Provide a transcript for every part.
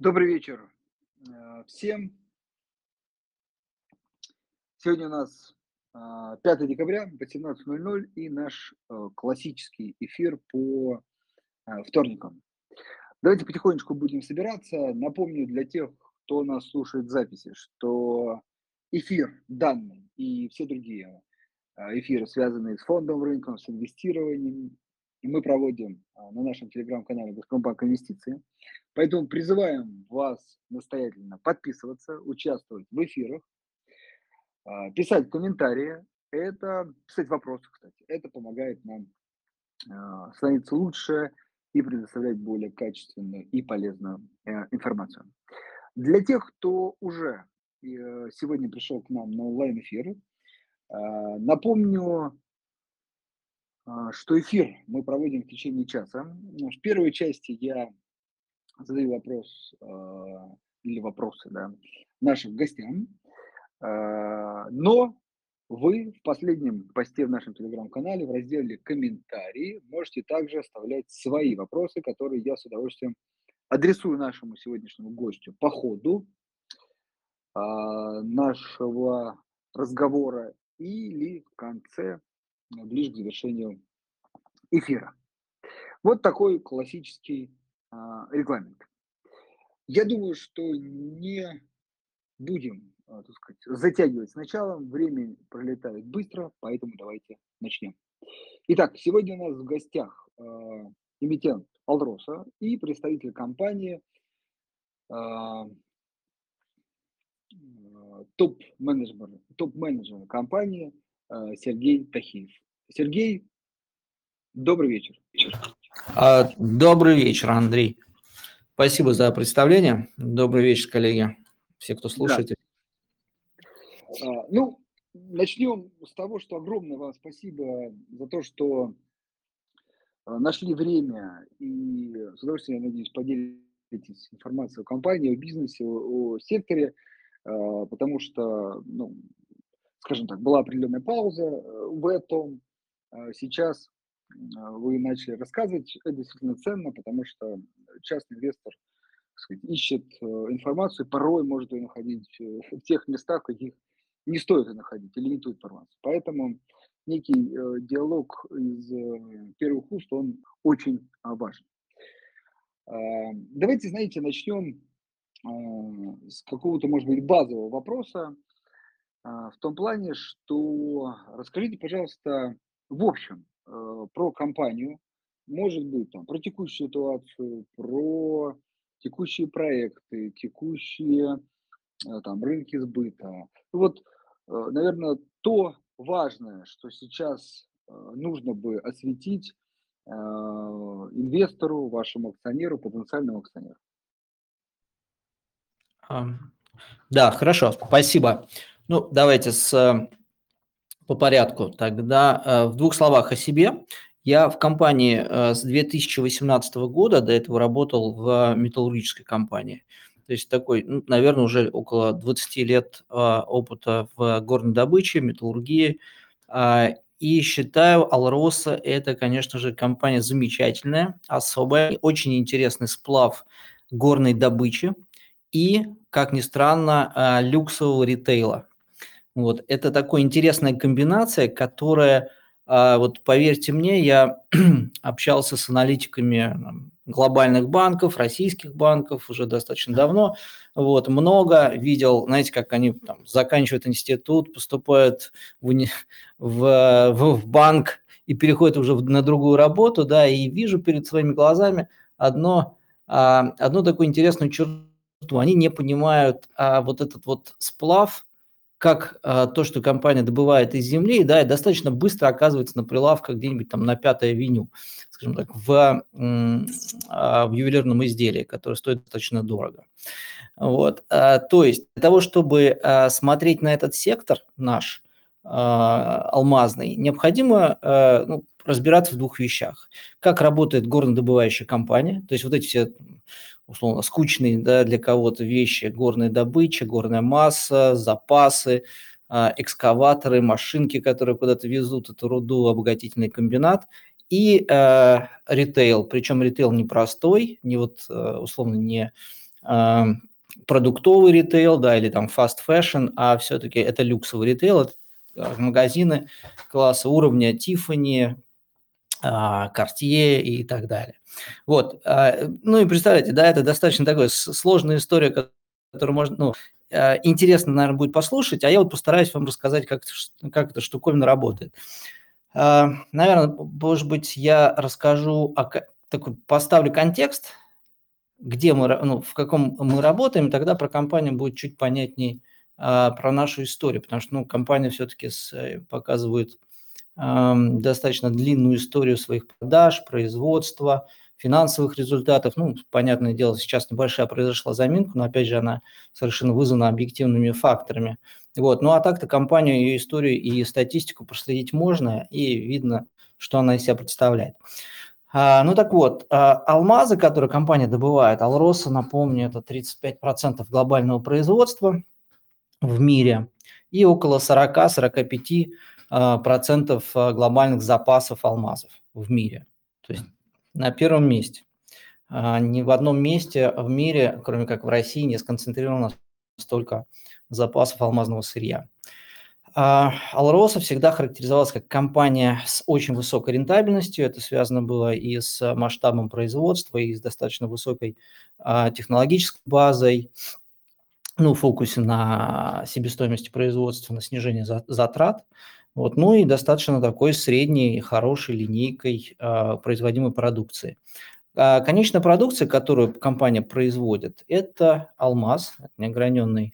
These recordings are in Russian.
Добрый вечер э, всем. Сегодня у нас 5 а, декабря, 18.00 и наш э, классический эфир по э, вторникам. Давайте потихонечку будем собираться. Напомню для тех, кто нас слушает в записи, что эфир данный и все другие эфиры, связанные с фондовым рынком, с инвестированием, и мы проводим а, на нашем телеграм-канале Газпромбанк Инвестиции. Поэтому призываем вас настоятельно подписываться, участвовать в эфирах, а, писать комментарии, это писать вопросы, кстати. Это помогает нам а, становиться лучше и предоставлять более качественную и полезную э, информацию. Для тех, кто уже э, сегодня пришел к нам на онлайн-эфир, напомню, а, что эфир мы проводим в течение часа. В первой части я задаю вопрос а, или вопросы да, нашим гостям, а, но вы в последнем посте в нашем телеграм-канале в разделе «Комментарии» можете также оставлять свои вопросы, которые я с удовольствием адресую нашему сегодняшнему гостю по ходу нашего разговора или в конце ближе к завершению эфира. Вот такой классический а, регламент. Я думаю, что не будем а, так сказать, затягивать с началом. Время пролетает быстро, поэтому давайте начнем. Итак, сегодня у нас в гостях э, эмитент Алроса и представитель компании э, топ-менеджер топ -менеджер компании Э, Сергей Тахиев. Сергей, добрый вечер. А, добрый вечер, Андрей. Спасибо за представление. Добрый вечер, коллеги, все, кто слушает. Да. Ну, начнем с того, что огромное вам спасибо за то, что э, нашли время и с удовольствием, я надеюсь, поделитесь информацией о компании, о бизнесе, о, о секторе, э, потому что ну, скажем так, была определенная пауза э, в этом. А сейчас э, вы начали рассказывать, это действительно ценно, потому что частный инвестор сказать, ищет э, информацию, порой может ее находить в тех местах, в каких не стоит ее находить или не ту информацию. Поэтому некий диалог из первых уст, он очень важен. А, давайте, знаете, начнем с какого-то, может быть, базового вопроса. А, в том плане, что расскажите, пожалуйста, в общем э, про компанию, может быть, там, про текущую ситуацию, про текущие проекты, текущие э, там, рынки сбыта. Вот, э, наверное, то важное, что сейчас нужно бы осветить инвестору, вашему акционеру, потенциальному акционеру. Да, хорошо, спасибо. Ну, давайте с, э, по порядку. Тогда э, в двух словах о себе. Я в компании э, с 2018 года, до этого работал в металлургической компании. То есть такой, ну, наверное, уже около 20 лет опыта в горной добыче, металлургии. А, и считаю, Алроса – это, конечно же, компания замечательная, особая, очень интересный сплав горной добычи и, как ни странно, люксового ритейла. Вот, это такая интересная комбинация, которая, а, вот поверьте мне, я общался с аналитиками глобальных банков, российских банков уже достаточно давно, вот, много видел, знаете, как они там, заканчивают институт, поступают в, в, в, банк и переходят уже на другую работу, да, и вижу перед своими глазами одно, а, одну такую интересную черту, они не понимают а, вот этот вот сплав, как а, то, что компания добывает из земли, да, и достаточно быстро оказывается на прилавках где-нибудь там на пятой авеню, скажем так, в, а, в ювелирном изделии, которое стоит достаточно дорого. Вот, а, то есть для того, чтобы а, смотреть на этот сектор наш, а, алмазный, необходимо а, ну, разбираться в двух вещах. Как работает горнодобывающая компания, то есть вот эти все условно скучные да, для кого-то вещи, горная добыча, горная масса, запасы, а, экскаваторы, машинки, которые куда-то везут эту руду, обогатительный комбинат и э, ритейл, причем ритейл непростой, не вот э, условно не э, продуктовый ритейл, да, или там fast fashion, а все-таки это люксовый ритейл, это магазины класса уровня Tiffany, Cartier и так далее. Вот, ну и представляете, да, это достаточно такая сложная история, которую можно, ну, интересно, наверное, будет послушать, а я вот постараюсь вам рассказать, как, как эта штуковина работает. Наверное, может быть, я расскажу, такой, поставлю контекст, где мы, ну, в каком мы работаем, тогда про компанию будет чуть понятнее а, про нашу историю, потому что, ну, компания все-таки э, показывает достаточно длинную историю своих продаж, производства, финансовых результатов. Ну, понятное дело, сейчас небольшая произошла заминка, но, опять же, она совершенно вызвана объективными факторами. Вот. Ну, а так-то компанию, ее историю и статистику проследить можно, и видно, что она из себя представляет. А, ну так вот, а, алмазы, которые компания добывает, Алроса, напомню, это 35% глобального производства в мире и около 40-45% а, глобальных запасов алмазов в мире. То есть на первом месте. Ни в одном месте в мире, кроме как в России, не сконцентрировано столько запасов алмазного сырья. А, Алроса всегда характеризовалась как компания с очень высокой рентабельностью. Это связано было и с масштабом производства, и с достаточно высокой а, технологической базой, ну, фокусе на себестоимости производства, на снижение затрат. Вот, ну и достаточно такой средней, хорошей линейкой э, производимой продукции. А конечная продукция, которую компания производит, это алмаз, неограненный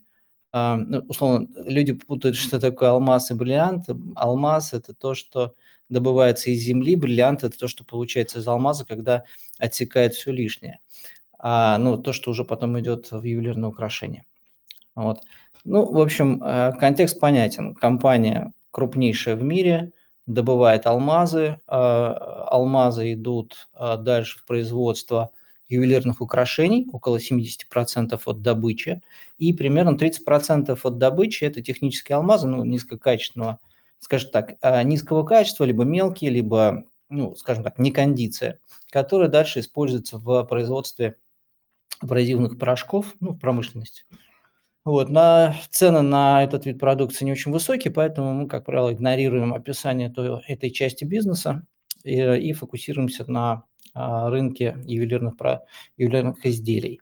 а, ну, условно, люди путают, что такое алмаз и бриллиант. Алмаз – это то, что добывается из земли, бриллиант – это то, что получается из алмаза, когда отсекает все лишнее. А, ну, то, что уже потом идет в ювелирное украшение. Вот. Ну, в общем, э, контекст понятен. Компания крупнейшая в мире, добывает алмазы, а, алмазы идут а, дальше в производство – ювелирных украшений, около 70% от добычи, и примерно 30% от добычи – это технические алмазы, ну, низкокачественного, скажем так, а, низкого качества, либо мелкие, либо, ну, скажем так, не кондиция, которые дальше используются в производстве абразивных порошков, ну, в промышленности. Вот, на, цены на этот вид продукции не очень высокие, поэтому мы, как правило, игнорируем описание той, этой части бизнеса и, и фокусируемся на а, рынке ювелирных, ювелирных изделий.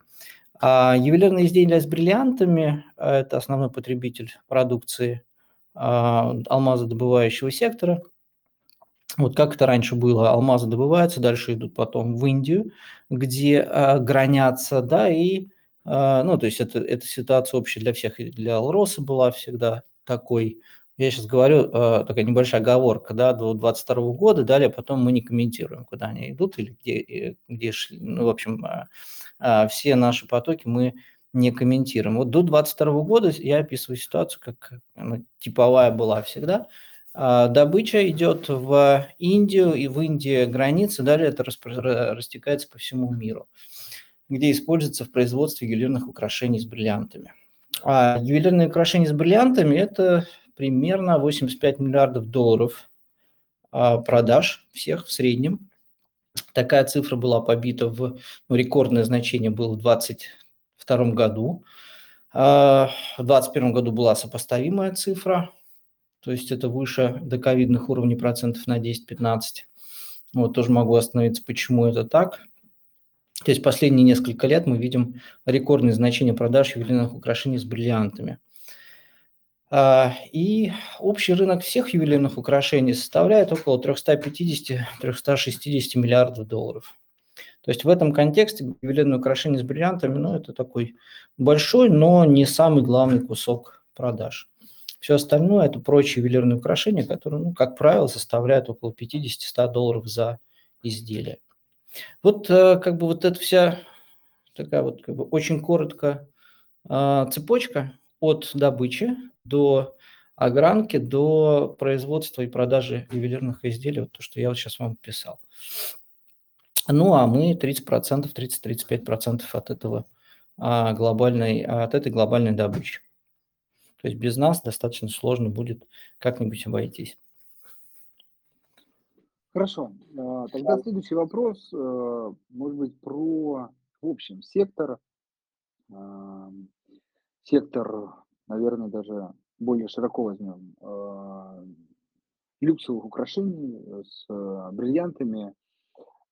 А ювелирные изделия с бриллиантами – это основной потребитель продукции а, алмазодобывающего сектора. Вот как это раньше было, алмазы добываются, дальше идут потом в Индию, где а, гранятся, да, и, ну, то есть это, эта ситуация общая для всех, и для Алроса была всегда такой, я сейчас говорю, э, такая небольшая оговорка, да, до 22 года, далее потом мы не комментируем, куда они идут или где, где шли. Ну, в общем, э, все наши потоки мы не комментируем. Вот до 22 года я описываю ситуацию, как она типовая была всегда. Добыча идет в Индию, и в Индии границы, далее это растекается по всему миру, где используется в производстве ювелирных украшений с бриллиантами. А ювелирные украшения с бриллиантами – это примерно 85 миллиардов долларов а, продаж всех в среднем. Такая цифра была побита в ну, рекордное значение было в 2022 году. А, в 2021 году была сопоставимая цифра, то есть это выше доковидных уровней процентов на 10-15. Вот тоже могу остановиться, почему это так. То есть последние несколько лет мы видим рекордные значения продаж ювелирных украшений с бриллиантами – а, и общий рынок всех ювелирных украшений составляет около 350-360 миллиардов долларов. То есть в этом контексте ювелирные украшения с бриллиантами, ну, это такой большой, но не самый главный кусок продаж. Все остальное – это прочие ювелирные украшения, которые, ну, как правило, составляют около 50-100 долларов за изделие. Вот э, как бы вот эта вся такая вот как бы очень коротко а, цепочка от добычи до огранки, до производства и продажи ювелирных изделий, вот то, что я вот сейчас вам писал. Ну, а мы 30%, 30-35% от этого а, глобальной, от этой глобальной добычи. То есть без нас достаточно сложно будет как-нибудь обойтись. Хорошо. А, тогда следующий вопрос, э, может быть, про, в общем, сектор сектор, наверное, даже более широко возьмем, а, люксовых украшений с бриллиантами.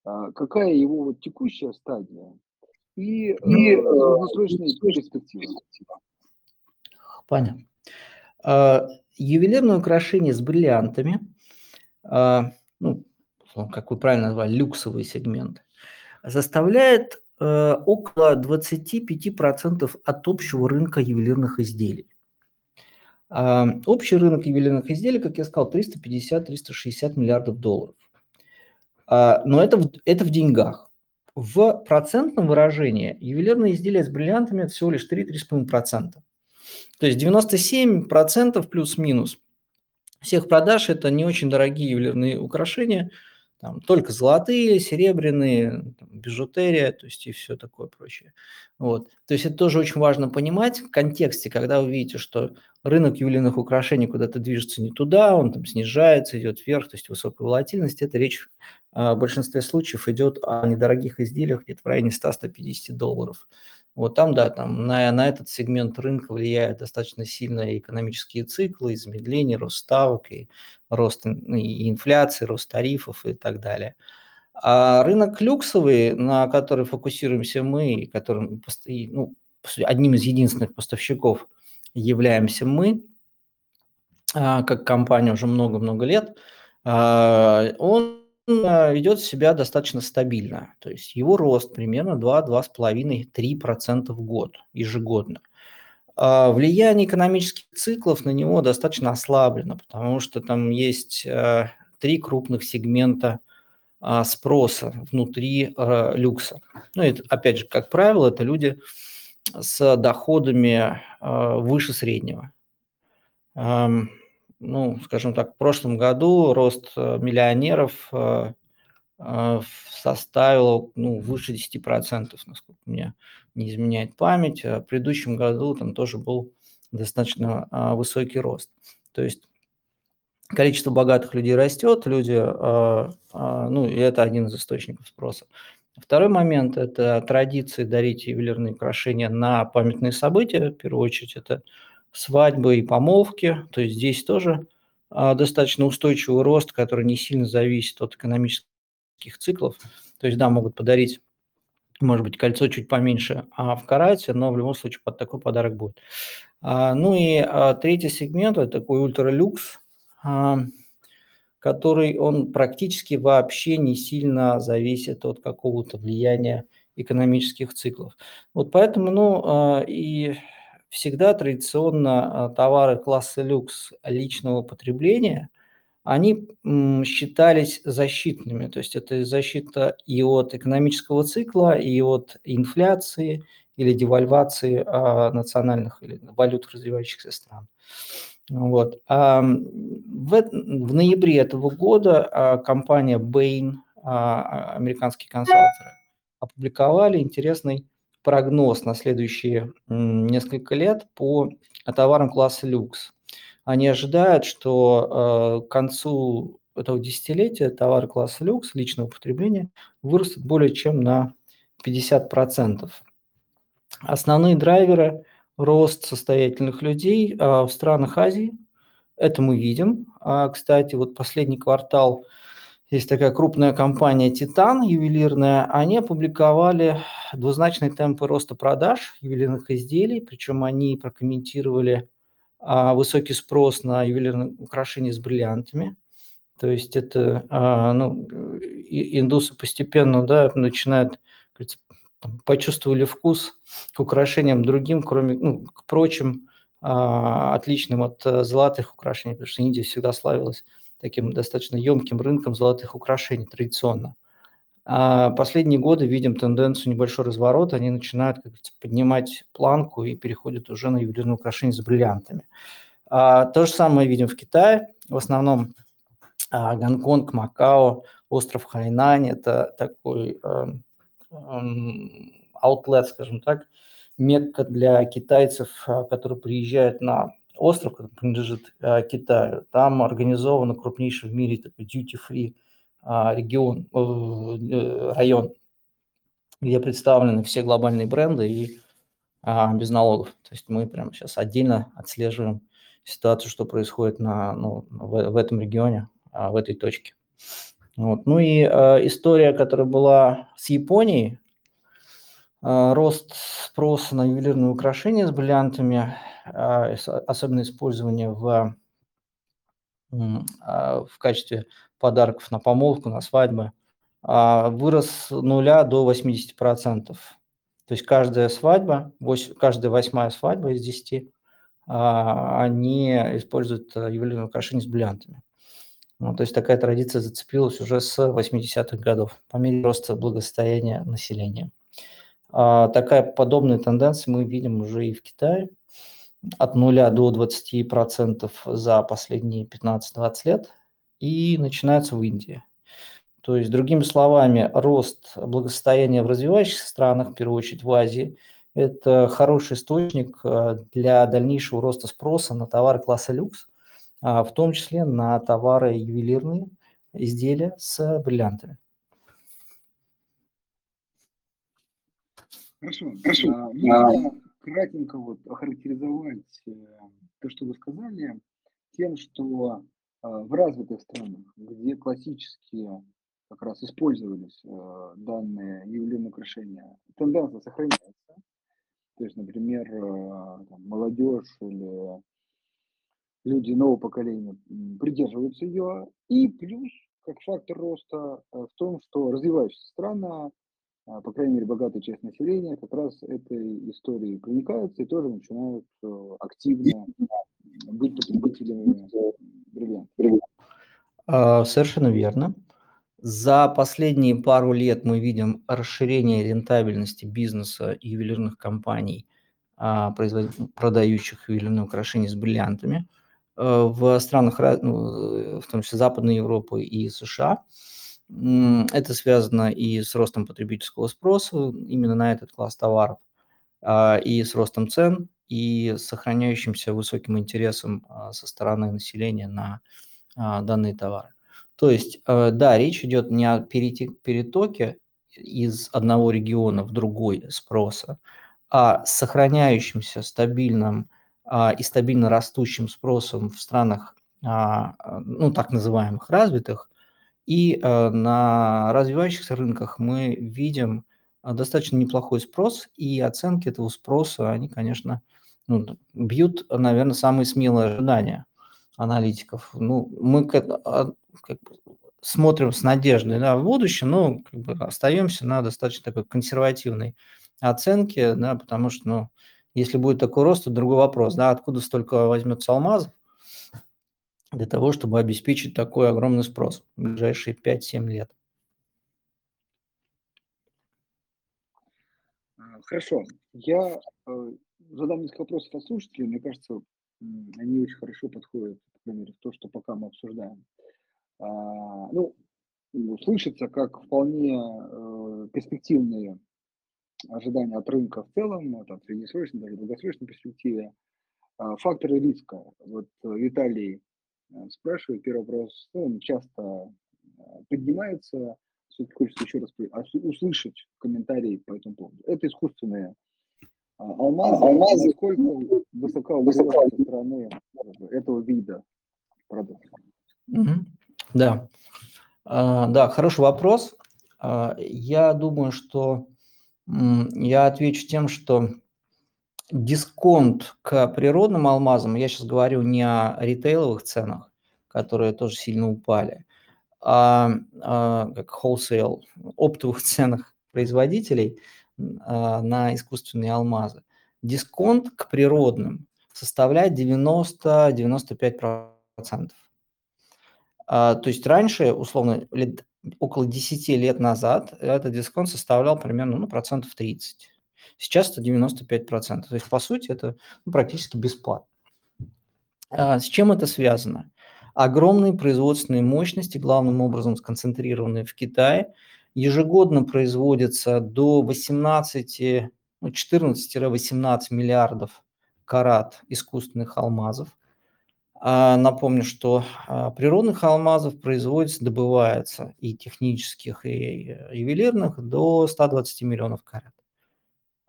А, какая его вот текущая стадия и, и долгосрочные перспективы? Понятно. Ювелирное украшение с бриллиантами, ну, как вы правильно назвали, люксовый сегмент, составляет э, около 25% от общего рынка ювелирных изделий. Э, общий рынок ювелирных изделий, как я сказал, 350-360 миллиардов долларов. Э, но это, это в деньгах. В процентном выражении ювелирные изделия с бриллиантами всего лишь 3-3,5%. То есть 97% плюс-минус всех продаж – это не очень дорогие ювелирные украшения – там только золотые, серебряные, там, бижутерия, то есть и все такое прочее. Вот. То есть это тоже очень важно понимать в контексте, когда вы видите, что рынок ювелирных украшений куда-то движется не туда, он там снижается, идет вверх, то есть высокая волатильность, это речь а, в большинстве случаев идет о недорогих изделиях где-то в районе 100-150 долларов. Вот там, да, там на, на этот сегмент рынка влияют достаточно сильно экономические циклы, замедление, рост ставок, и рост ну, и инфляции, рост тарифов и так далее. А рынок люксовый, на который фокусируемся мы, которым ну, одним из единственных поставщиков являемся мы, а, как компания уже много-много лет, а, он ведет себя достаточно стабильно. То есть его рост примерно 2-2,5-3% в год ежегодно. А влияние экономических циклов на него достаточно ослаблено, потому что там есть э, три крупных сегмента а, спроса внутри э, люкса. Ну, это, опять же, как правило, это люди с доходами э, выше среднего. Ну, скажем так, в прошлом году рост миллионеров составил ну, выше 10%, насколько мне не изменяет память. В предыдущем году там тоже был достаточно а, высокий рост. То есть количество богатых людей растет, люди, ну, и это один из источников спроса. Второй момент – это традиции дарить ювелирные украшения на памятные события. В первую очередь это свадьбы и помолвки. То есть здесь тоже а, достаточно устойчивый рост, который не сильно зависит от экономических циклов. То есть, да, могут подарить может быть, кольцо чуть поменьше а в карате, но в любом случае под такой подарок будет. А, ну и а, третий сегмент – это такой ультралюкс, а, который он практически вообще не сильно зависит от какого-то влияния экономических циклов. Вот поэтому, ну, и всегда традиционно а, товары класса люкс личного потребления – они считались защитными, то есть это защита и от экономического цикла, и от инфляции или девальвации а, национальных или валют развивающихся стран. Вот. А в, в ноябре этого года компания Bain, американские консалтеры, опубликовали интересный прогноз на следующие несколько лет по товарам класса люкс они ожидают, что э, к концу этого десятилетия товары класса люкс личного потребления вырастут более чем на 50%. Основные драйверы – рост состоятельных людей э, в странах Азии. Это мы видим. А, кстати, вот последний квартал есть такая крупная компания «Титан» ювелирная, они опубликовали двузначные темпы роста продаж ювелирных изделий, причем они прокомментировали а, высокий спрос на ювелирные украшения с бриллиантами. То есть это, а, ну, индусы постепенно, да, начинают, почувствовали вкус к украшениям другим, кроме, ну, к прочим, а, отличным от э, золотых украшений, потому что Индия всегда славилась таким достаточно емким рынком золотых украшений традиционно. А последние годы видим тенденцию небольшой разворот, они начинают поднимать планку и переходят уже на ювелирные украшения с бриллиантами. А, то же самое видим в Китае, в основном а, Гонконг, Макао, остров Хайнань – это такой э, outlet, скажем так, мекка для китайцев, а, которые приезжают на остров, который принадлежит а, Китаю. Там организовано крупнейший в мире такой duty-free а, регион, э, район, где представлены все глобальные бренды, и а, без налогов. То есть мы прямо сейчас отдельно отслеживаем ситуацию, что происходит на, ну, в, в этом регионе, а, в этой точке. Вот. Ну и э, история, которая была с Японией, э, рост спроса на ювелирные украшения с бриллиантами, э, особенно использование в, э, в качестве подарков на помолвку, на свадьбы, э, вырос с нуля до 80%. То есть каждая свадьба, 8, каждая восьмая свадьба из 10, э, они используют ювелирные украшения с бриллиантами. Ну, то есть такая традиция зацепилась уже с 80-х годов по мере роста благосостояния населения. А, такая подобная тенденция мы видим уже и в Китае. От 0 до 20% за последние 15-20 лет и начинается в Индии. То есть, другими словами, рост благосостояния в развивающихся странах, в первую очередь в Азии, это хороший источник э, для дальнейшего роста спроса на товары класса люкс, а, в том числе на товары ювелирные изделия с бриллиантами. Хорошо. Хорошо. А, можно а... кратенько вот охарактеризовать э, то, что вы сказали, тем, что а, в развитых странах, где классические как раз использовались э, данные ювелирные украшения, тенденция сохраняется. То есть, например, э, там, молодежь или люди нового поколения придерживаются ее. И плюс, как фактор роста, э, в том, что развивающаяся страна, по крайней мере, богатая часть населения как раз этой историей проникаются и тоже начинают э, активно быть потребителями бриллиантов. А, совершенно верно. За последние пару лет мы видим расширение рентабельности бизнеса ювелирных компаний, а, продающих ювелирные украшения с бриллиантами – Э, в странах, ну, в том числе Западной Европы и США. Это связано и с ростом потребительского спроса именно на этот класс товаров, а, и с ростом цен, и с сохраняющимся высоким интересом а, со стороны населения на а, данные товары. То есть, э, да, речь идет не о перетоке из одного региона в другой спроса, а сохраняющимся стабильным и стабильно растущим спросом в странах, ну, так называемых развитых, и а, на развивающихся рынках мы видим достаточно неплохой спрос, и оценки этого спроса, они, конечно, ну, бьют, наверное, самые смелые ожидания аналитиков. Ну, мы как, как бы смотрим с надеждой да, в будущее, но как бы остаемся на достаточно такой консервативной оценке, да, потому что, ну, если будет такой рост, то другой вопрос, да, откуда столько возьмется алмазов для того, чтобы обеспечить такой огромный спрос в ближайшие 5-7 лет. А, хорошо. Я э, задам несколько вопросов от слушателей. Мне кажется, они очень хорошо подходят, по крайней мере, в то, что пока мы обсуждаем. А, ну, слышится как вполне э, перспективные ожидания от рынка в целом, там, в среднесрочной, даже долгосрочной перспективе. А, факторы риска. Вот э, Виталий э, спрашивает, первый вопрос, ну, он часто э, поднимается, все-таки хочется еще раз услышать комментарии по этому поводу. Это искусственные а, алмазы, алмазы насколько высока угроза со стороны этого вида продуктов. Да. А, да, хороший вопрос. Я думаю, что я отвечу тем, что дисконт к природным алмазам, я сейчас говорю не о ритейловых ценах, которые тоже сильно упали, а, а как wholesale, оптовых ценах производителей а, на искусственные алмазы. Дисконт к природным составляет 90-95%. А, то есть раньше, условно, лет около 10 лет назад этот дисконт составлял примерно ну, процентов 30. Сейчас это 95 процентов. То есть, по сути, это ну, практически бесплатно. А с чем это связано? Огромные производственные мощности, главным образом сконцентрированные в Китае, ежегодно производится до 18, ну, 14-18 миллиардов карат искусственных алмазов – а, напомню, что а, природных алмазов производится, добывается и технических, и ювелирных до 120 миллионов карат.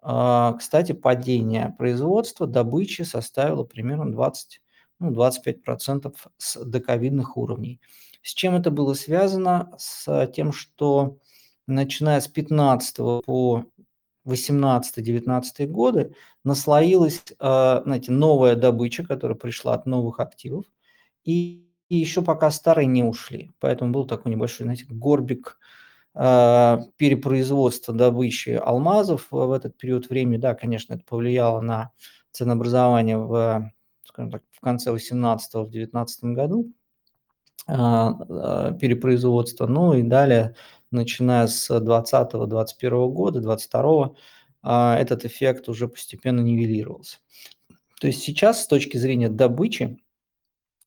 А, кстати, падение производства, добычи составило примерно 20, ну, 25% с доковидных уровней. С чем это было связано? С тем, что начиная с 15 по 18-19 годы наслоилась, а, знаете, новая добыча, которая пришла от новых активов, и, и еще пока старые не ушли. Поэтому был такой небольшой, знаете, горбик перепроизводства добычи алмазов в этот период времени. Да, конечно, это повлияло на ценообразование в, скажем так, в конце 18-19 году э, перепроизводства. Ну и далее, начиная с 20-21 года, 22 этот эффект уже постепенно нивелировался. То есть сейчас с точки зрения добычи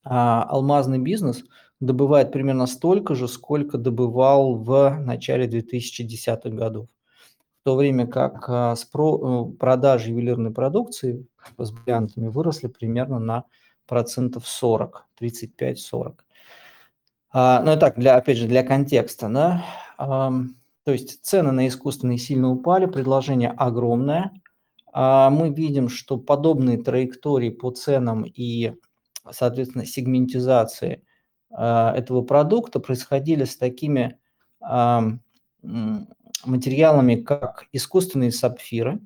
а, алмазный бизнес добывает примерно столько же, сколько добывал в начале 2010-х годов. В то время как а, э, продажи ювелирной продукции с бриллиантами выросли примерно на процентов 40, 35-40. А, ну и так, для, опять же, для контекста, да, то есть цены на искусственные сильно упали, предложение огромное. А, мы видим, что подобные траектории по ценам и соответственно, сегментизации этого продукта происходили с такими э, материалами, как искусственные сапфиры.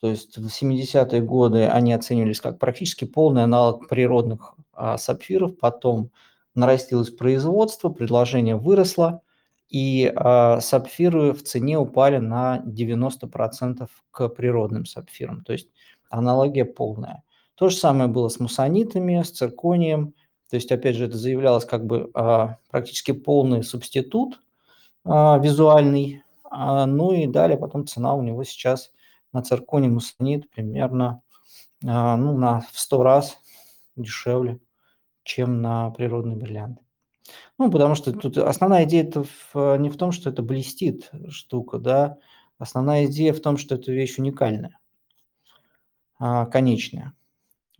То есть в 70-е годы они оценивались как практически полный аналог природных э, сапфиров. Потом нарастилось производство, предложение выросло, и сапфиры в цене упали на 90% к природным сапфирам. То есть аналогия полная. То же самое было с мусонитами, с цирконием. То есть, опять же, это заявлялось как бы а, практически полный субститут а, визуальный. А, ну и далее потом цена у него сейчас на цирконий мусонит примерно ну, на в 100 раз дешевле, чем на природный бриллиант. Ну, потому что тут основная идея не в том, что это блестит штука, да, основная идея в том, что эта вещь уникальная, конечная.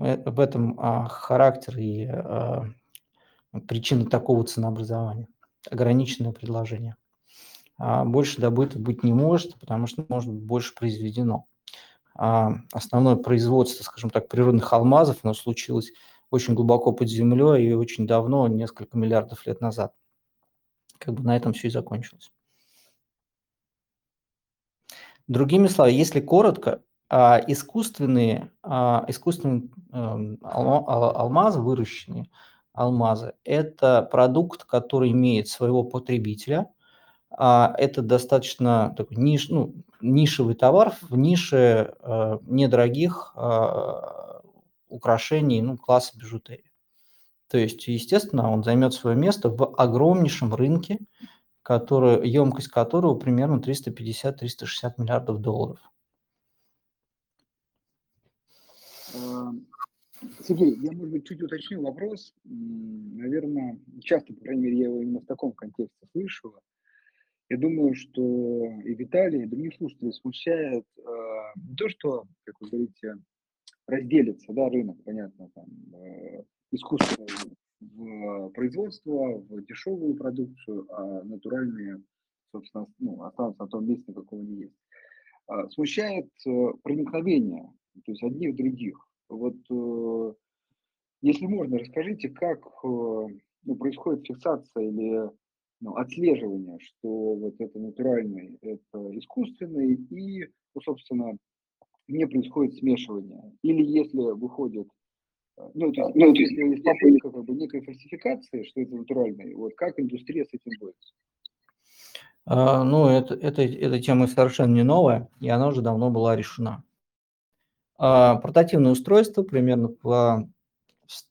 Э, в этом а, характер и а, причина такого ценообразования. Ограниченное предложение. А больше добыто быть не может, потому что может быть больше произведено. Основное производство, скажем так, природных алмазов, оно случилось очень глубоко под землей и очень давно, несколько миллиардов лет назад. Как бы на этом все и закончилось. Другими словами, если коротко, искусственные, а, искусственные эм, алмазы, выращенные алмазы, это продукт, который имеет своего потребителя. А, это достаточно такой ниш, ну, нишевый товар в нише э, недорогих украшений ну, класса бижутерии. То есть, естественно, он займет свое место в огромнейшем рынке, который, емкость которого примерно 350-360 миллиардов долларов. Эм, Сергей, я, может быть, чуть уточню вопрос. Наверное, часто, по крайней мере, я его именно в таком контексте слышу. Я думаю, что и Виталий, и других слушателей смущает э, не то, что, как вы говорите, разделится, да, рынок, понятно, там, э, искусство в производство, в дешевую продукцию, а натуральные, собственно, ну, останутся на том месте, каком они есть. Э, смущает э, проникновение то есть одних других. Вот э, если можно, расскажите, как э, ну, происходит фиксация или ну, отслеживание, что вот это натуральный, это искусственный, и, ну, собственно, не происходит смешивание. Или если выходит, э, ну, то есть, ну, то есть если есть попытка как бы, некой фальсификации, что это натуральный, вот как индустрия с этим борется? А, ну, это, это, эта тема совершенно не новая, и она уже давно была решена. А, портативное устройство примерно в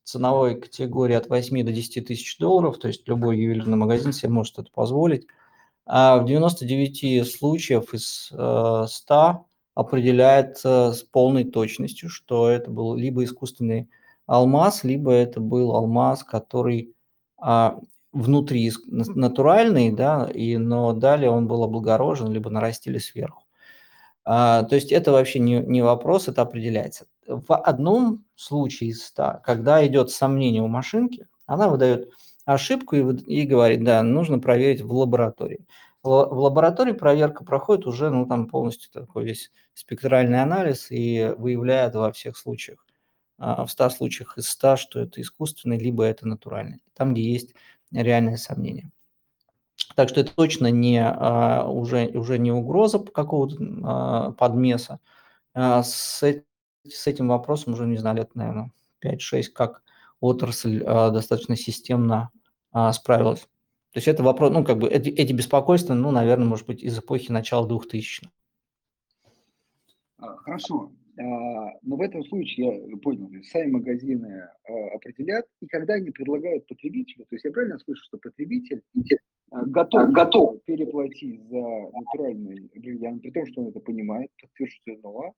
ценовой категории от 8 до 10 тысяч долларов, то есть любой ювелирный магазин себе может это позволить. А в 99 случаев из 100 э, определяет с полной точностью, что это был либо искусственный алмаз, либо это был алмаз, который а, внутри натуральный, да, и, но далее он был облагорожен, либо нарастили сверху. А, то есть это вообще не, не вопрос, это определяется. В одном случае из ста, когда идет сомнение у машинки, она выдает ошибку и, и говорит, да, нужно проверить в лаборатории. В лаборатории проверка проходит уже, ну, там полностью такой весь спектральный анализ и выявляет во всех случаях, а, в 100 случаях из 100, что это искусственный, либо это натуральный, там, где есть реальные сомнения. Так что это точно не, а, уже, уже не угроза какого-то а, подмеса. С, с этим вопросом уже, не знаю, лет, наверное, 5-6, как отрасль достаточно системно справилась. То есть это вопрос, ну, как бы эти, эти беспокойства, ну, наверное, может быть, из эпохи начала 2000-х. А, хорошо. А, но в этом случае, я понял, сами магазины а, определят, и когда они предлагают потребителю, то есть я правильно слышу, что потребитель готов, готов переплатить за натуральный бриллиант, при том, что он это понимает, подтверждено,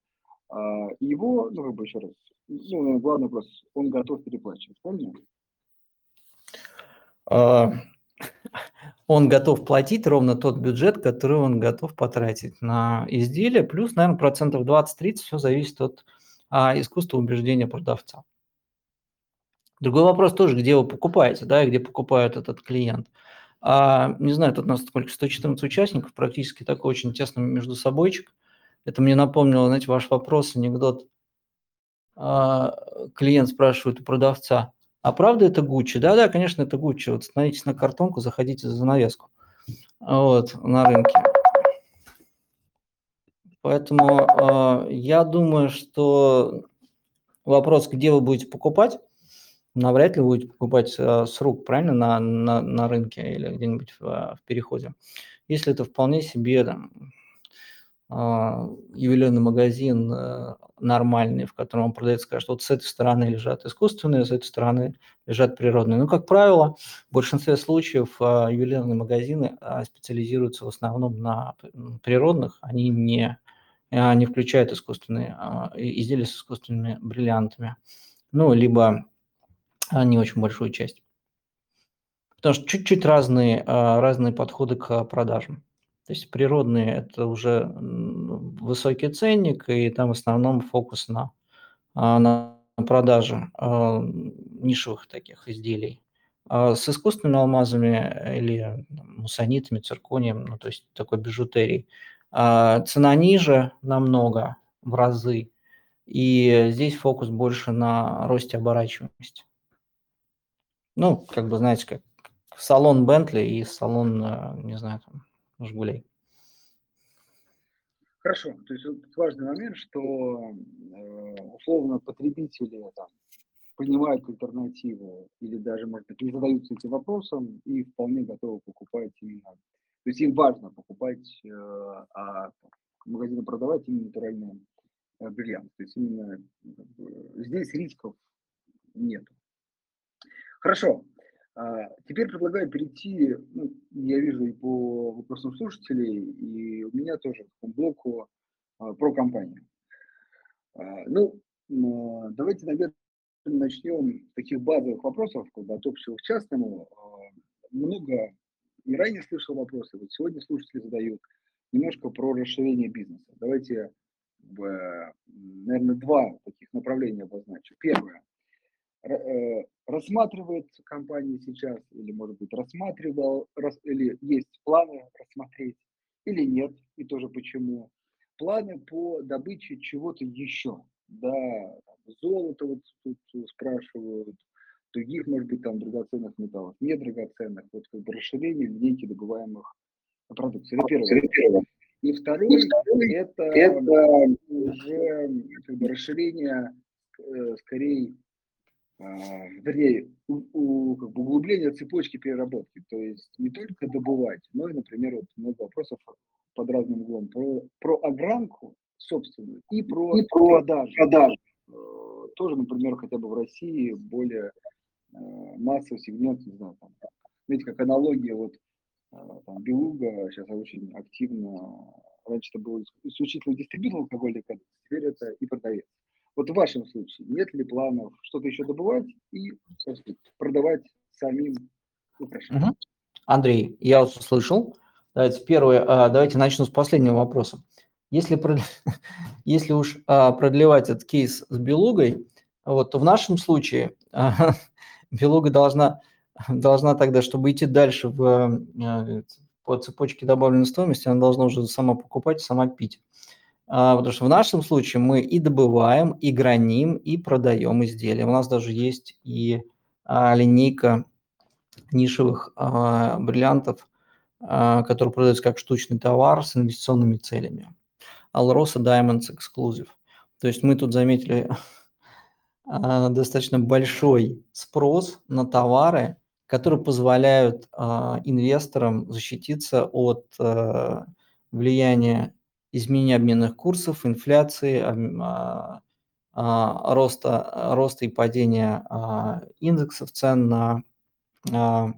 его, ну, как бы еще раз, ну, главный вопрос, он готов переплачивать, правильно? Он готов платить ровно тот бюджет, который он готов потратить на изделие, плюс, наверное, процентов 20-30, все зависит от а, искусства убеждения продавца. Другой вопрос тоже, где вы покупаете, да, и где покупает этот клиент. А, не знаю, тут у нас сколько, 114 участников, практически такой очень тесный между собойчик. Это мне напомнило, знаете, ваш вопрос, анекдот. А, клиент спрашивает у продавца, а правда это Гуччи? Да-да, конечно, это Гуччи. Вот становитесь на картонку, заходите за занавеску. Вот, на рынке. Поэтому э, я думаю, что вопрос, где вы будете покупать, навряд ли будете покупать э, с рук, правильно, на, на, на рынке или где-нибудь в, в переходе. Если это вполне себе там, а, ювелирный магазин э, нормальный, в котором он продает, скажет, вот с этой стороны лежат искусственные, с этой стороны лежат природные. Ну, как правило, в большинстве случаев а, ювелирные магазины а, специализируются в основном на природных, они не, не включают искусственные изделия с искусственными бриллиантами, ну, либо не очень большую часть. Потому что чуть-чуть разные, разные подходы к продажам. То есть природные – это уже высокий ценник, и там в основном фокус на, а, на продаже а, нишевых таких изделий. А с искусственными алмазами или мусонитами, цирконием, ну, то есть такой бижутерией, цена ниже намного, в разы, и здесь фокус больше на росте оборачиваемости. Ну, как бы, знаете, как салон Бентли и салон, не знаю, там, Жигулей. Хорошо, то есть вот важный момент, что э, условно потребители там, понимают альтернативу или даже, может быть, не задаются этим вопросом и вполне готовы покупать именно. То есть им важно покупать, э, а магазины продавать именно натуральные э, бриллианты. То есть именно здесь рисков нет. Хорошо. А, теперь предлагаю перейти, ну, я вижу и по вопросам слушателей, и у меня тоже по блоку а, про компанию. А, ну, давайте, наверное, начнем с таких базовых вопросов, как бы от общего к частному. Много и ранее слышал вопросы, вот сегодня слушатели задают немножко про расширение бизнеса. Давайте, наверное, два таких направления обозначу. Первое – рассматривает компания сейчас, или, может быть, рассматривал, рас, или есть планы рассмотреть, или нет, и тоже почему. Планы по добыче чего-то еще. Да, золото вот тут спрашивают, других, может быть, там драгоценных металлов, не драгоценных, вот как бы расширение линейки добываемых продукций. Это первое. И второе, и второе это, это уже как бы расширение э, скорее вернее, у, у, как бы углубление цепочки переработки. То есть не только добывать, но и, например, вот много вопросов под разным углом про, про огранку собственную и про, и про продажу. продажу. Э, тоже, например, хотя бы в России более э, массовый сегмент, не знаю, там, знаете, как аналогия, вот э, там, Белуга сейчас очень активно, раньше это был исключительно дистрибьютор алкогольных теперь это и продавец. Вот в вашем случае нет ли планов что-то еще добывать и сказать, продавать самим? Угу. Андрей, я вас услышал. Давайте первое, а, давайте начну с последнего вопроса. Если, если уж а, продлевать этот кейс с белугой, вот, то в нашем случае белуга должна, должна тогда, чтобы идти дальше в по цепочке добавленной стоимости, она должна уже сама покупать, сама пить. А, потому что в нашем случае мы и добываем, и граним, и продаем изделия. У нас даже есть и а, линейка нишевых а, бриллиантов, которые продаются как штучный товар с инвестиционными целями. Alrosa Diamonds Exclusive. То есть мы тут заметили достаточно большой спрос на товары, которые позволяют инвесторам защититься от а, влияния изменения обменных курсов, инфляции, а, а, роста, роста и падения а, индексов цен на а,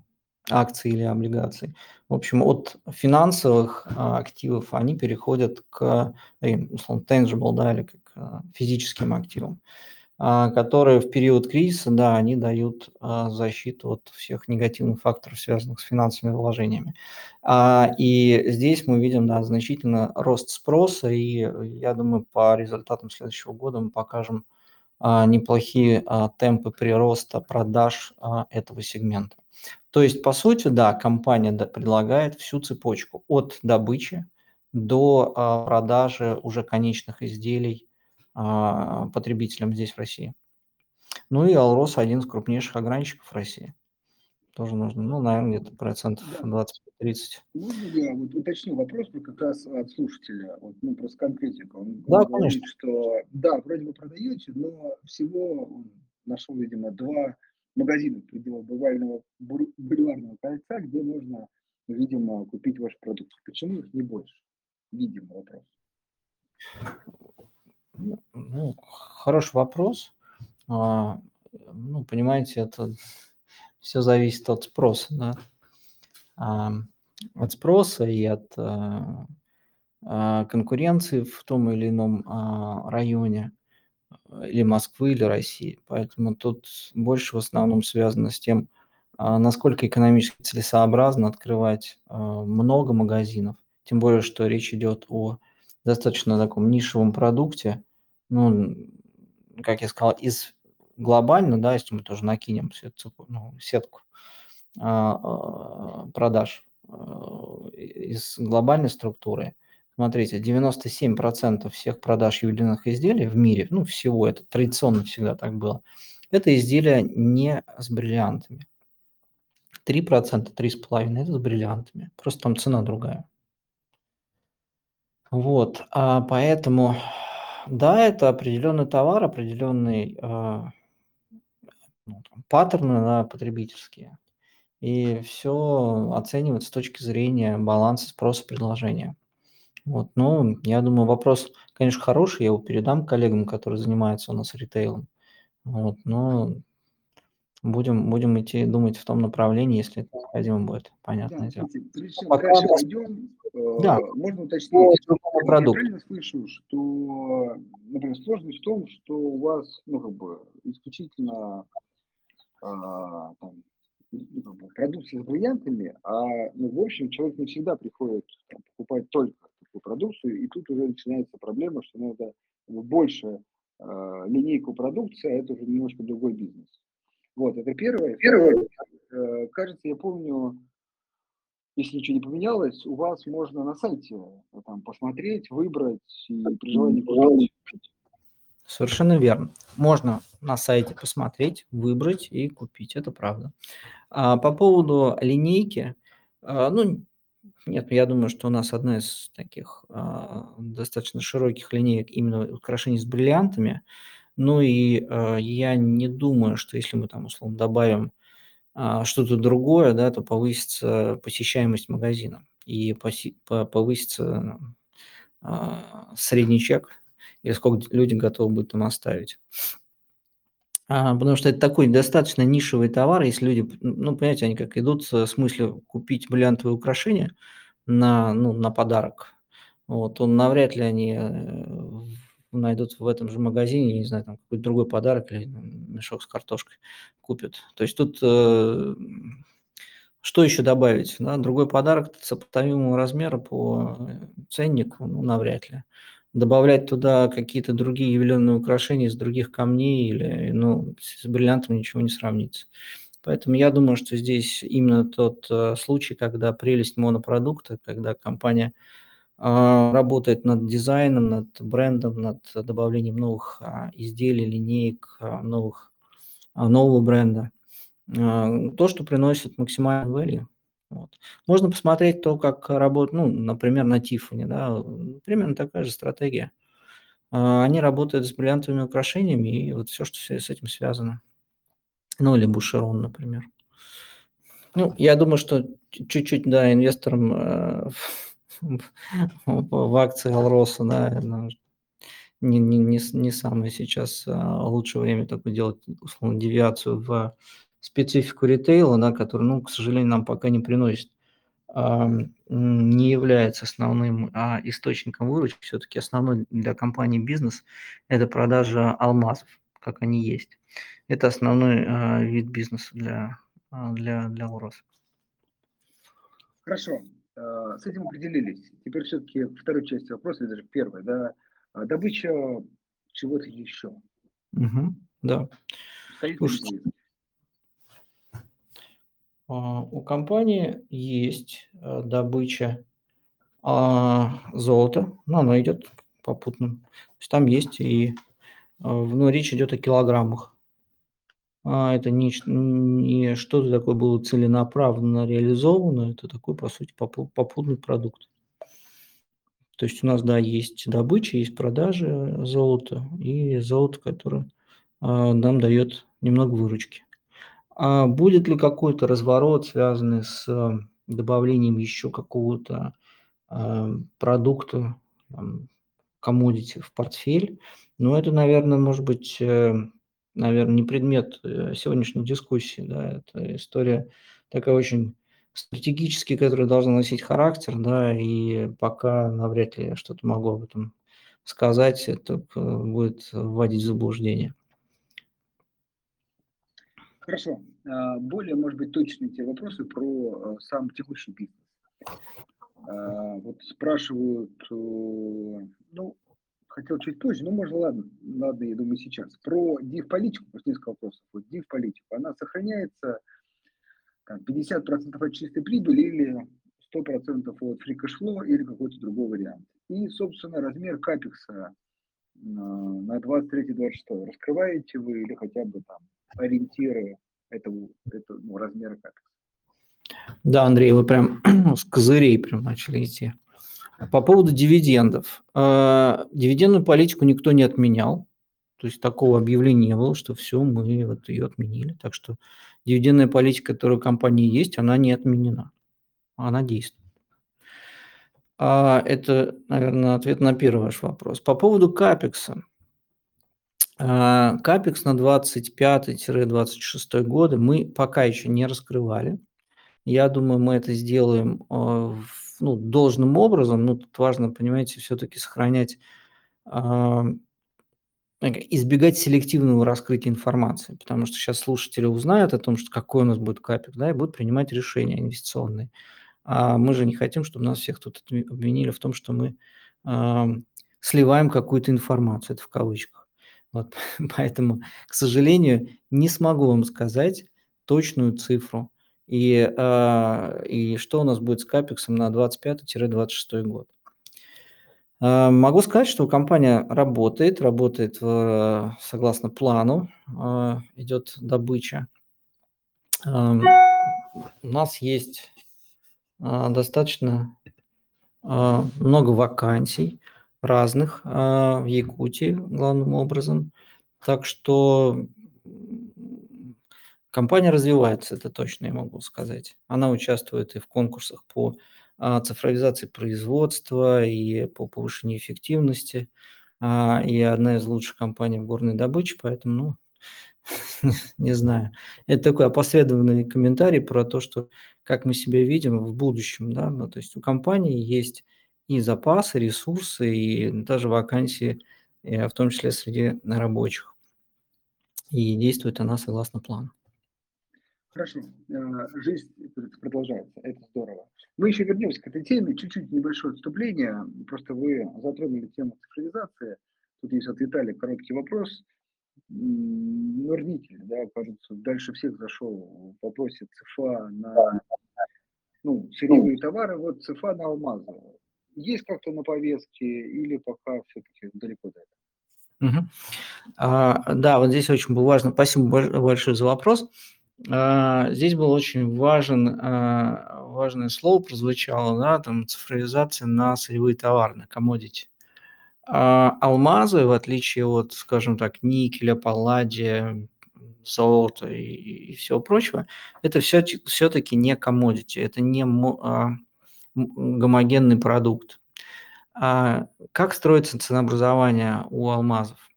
акции или облигации. В общем, от финансовых а, активов они переходят к, условно, tangible, да, или к а, физическим активам, а, которые в период кризиса, да, они дают а, защиту от всех негативных факторов, связанных с финансовыми вложениями. А, и здесь мы видим, да, значительно рост спроса, и я думаю, по результатам следующего года мы покажем а, неплохие а, темпы прироста продаж а, этого сегмента. То есть, по сути, да, компания предлагает всю цепочку от добычи до продажи уже конечных изделий потребителям здесь, в России. Ну и Алрос один из крупнейших ограничиков России. Тоже нужно, ну, наверное, где-то процентов 20-30. Можно я вот уточню вопрос как раз от слушателя, вот, ну, просто конкретика. Он, да, он говорит, конечно. что да, вроде бы продаете, но всего он нашел, видимо, два магазина в пределах бульварного, бульварного кольца, где можно, видимо, купить ваш продукт. Почему их не больше? Видимо, вопрос. Ну, хороший вопрос. А, ну, понимаете, это все зависит от спроса, да. А, от спроса и от а, а, конкуренции в том или ином районе или Москвы, или России. Поэтому тут больше в основном связано с тем, насколько экономически целесообразно открывать много магазинов, тем более, что речь идет о достаточно таком нишевом продукте, ну, как я сказал, из глобально, да, если мы тоже накинем сетку, ну, сетку а, продаж из глобальной структуры – Смотрите, 97% всех продаж ювелирных изделий в мире, ну, всего, это традиционно всегда так было, это изделия не с бриллиантами. 3%, 3,5% это с бриллиантами. Просто там цена другая. Вот, а поэтому, да, это определенный товар, определенный э, ну, там, паттерны да, потребительские. И все оценивается с точки зрения баланса спроса предложения. Вот, ну, я думаю, вопрос, конечно, хороший, я его передам коллегам, которые занимаются у нас ритейлом. Вот, но будем, будем идти думать в том направлении, если это необходимо будет, понятное да, Пока дальше пойдем, да. э, можно уточнить, я правильно слышу, что, например, сложность в том, что у вас, ну, как бы, исключительно э, там, ну, продукция с бриллиантами, а, ну, в общем, человек не всегда приходит там, покупать только такую продукцию, и тут уже начинается проблема, что надо больше э, линейку продукции, а это уже немножко другой бизнес. Вот, это первое. Первое, э, кажется, я помню, если ничего не поменялось, у вас можно на сайте э, там посмотреть, выбрать и при желании купить. Совершенно верно. Можно на сайте посмотреть, выбрать и купить. Это правда. А по поводу линейки, а, ну, нет, я думаю, что у нас одна из таких а, достаточно широких линеек именно украшений с бриллиантами. Ну и а, я не думаю, что если мы там условно добавим что-то другое, да, то повысится посещаемость магазина и повысится а, средний чек, или сколько люди готовы будут там оставить. А, потому что это такой достаточно нишевый товар, если люди, ну, понимаете, они как идут с мыслью купить бриллиантовые украшения на, ну, на подарок, вот, то навряд ли они э, найдут в этом же магазине, не знаю, там какой-то другой подарок или мешок с картошкой купят. То есть тут э, что еще добавить? Да? Другой подарок сопоставимого размера по ценнику, ну, навряд ли добавлять туда какие-то другие ювелирные украшения из других камней или, ну, с бриллиантом ничего не сравнится. Поэтому я думаю, что здесь именно тот э, случай, когда прелесть монопродукта, когда компания э, работает над дизайном, над брендом, над добавлением новых э, изделий, линеек, э, новых, нового бренда. То, что приносит максимальный value. Вот. Можно посмотреть то, как работает, ну, например, на Тиффани, да, примерно такая же стратегия. Они работают с бриллиантовыми украшениями и вот все, что с этим связано. Ну, или Бушерон, например. Ну, я думаю, что чуть-чуть, да, инвесторам э, в акции Алроса, да, не, не, не, не самое сейчас а, лучшее время такое делать, условно, девиацию в специфику ритейла, да, который, ну, к сожалению, нам пока не приносит, не является основным а, источником выручки. Все-таки основной для компании бизнес – это продажа алмазов, как они есть. Это основной а, вид бизнеса для, для, для УРОС. Хорошо, с этим определились. Теперь все-таки второй часть вопроса, или даже первая, да, а, добыча чего-то еще. Угу, да. Слушайте, а, у компании есть а, добыча а, золота, но она идет попутно. То есть там есть и ну, речь идет о килограммах. Это не, не что-то такое было целенаправленно реализовано, это такой, по сути, попутный продукт. То есть у нас, да, есть добыча, есть продажи золота и золото, которое нам дает немного выручки. А будет ли какой-то разворот, связанный с э, добавлением еще какого-то продукта, коммодити в портфель? Ну, это, наверное, может быть, э, наверное, не предмет сегодняшней дискуссии. Да? Это история такая очень стратегически, которая должна носить характер, да, и пока навряд ли я что-то могу об этом сказать, это будет вводить в заблуждение. Хорошо. А, более, может быть, точные те вопросы про а, сам текущий бизнес. А, вот спрашивают, э, ну, хотел чуть позже, но можно, ладно, ладно, я думаю, сейчас. Про див-политику, просто несколько вопросов. Вот див-политику, она сохраняется там, 50% от чистой прибыли или 100% от фри или какой-то другой вариант. И, собственно, размер капекса на 23-26. Раскрываете вы или хотя бы там ориентиры этого, этого ну, размера как? Да, Андрей, вы прям с козырей прям начали идти. По поводу дивидендов. А, дивидендную политику никто не отменял. То есть такого объявления не было, что все, мы вот ее отменили. Так что дивидендная политика, которая у компании есть, она не отменена. Она действует. А это, наверное, ответ на первый ваш вопрос. По поводу капекса. А, Капекс на 25-26 годы мы пока еще не раскрывали. Я думаю, мы это сделаем а, ну, должным образом. Но тут важно, понимаете, все-таки сохранять, а, избегать селективного раскрытия информации, потому что сейчас слушатели узнают о том, что какой у нас будет капекс, да, и будут принимать решения инвестиционные. А мы же не хотим, чтобы нас всех тут обвинили в том, что мы сливаем какую-то информацию, это в кавычках. Вот, поэтому, к сожалению, не смогу вам сказать точную цифру. И, э, и что у нас будет с капексом на 25-26 год. Э, могу сказать, что компания работает, работает согласно плану, э, идет добыча. У нас есть достаточно много вакансий разных а, в Якутии главным образом. Так что компания развивается, это точно я могу сказать. Она участвует и в конкурсах по а, цифровизации производства и по повышению эффективности. А, и одна из лучших компаний в горной добыче, поэтому, ну, не знаю. Это такой опосредованный комментарий про то, что как мы себя видим в будущем. Да? Ну, то есть у компании есть и запасы, ресурсы, и даже вакансии, в том числе среди рабочих. И действует она согласно плану. Хорошо. Э, жизнь продолжается. Это здорово. Мы еще вернемся к этой теме. Чуть-чуть небольшое отступление. Просто вы затронули тему цифровизации. Тут есть от Виталия короткий вопрос. нурнитель, да, кажется, дальше всех зашел в вопросе ЦФА на ну, сырьевые товары, вот ЦФА на алмазы. Есть как-то на повестке или пока все-таки далеко до этого? Угу. А, да, вот здесь очень было важно. Спасибо большое за вопрос. А, здесь был очень важен, а, важное слово прозвучало, да, там цифровизация на сырьевые товары, на commodity. А алмазы, в отличие от, скажем так, никеля, палладия, золота и, и всего прочего, это все, все-таки не commodity, это не а, гомогенный продукт. А как строится ценообразование у алмазов?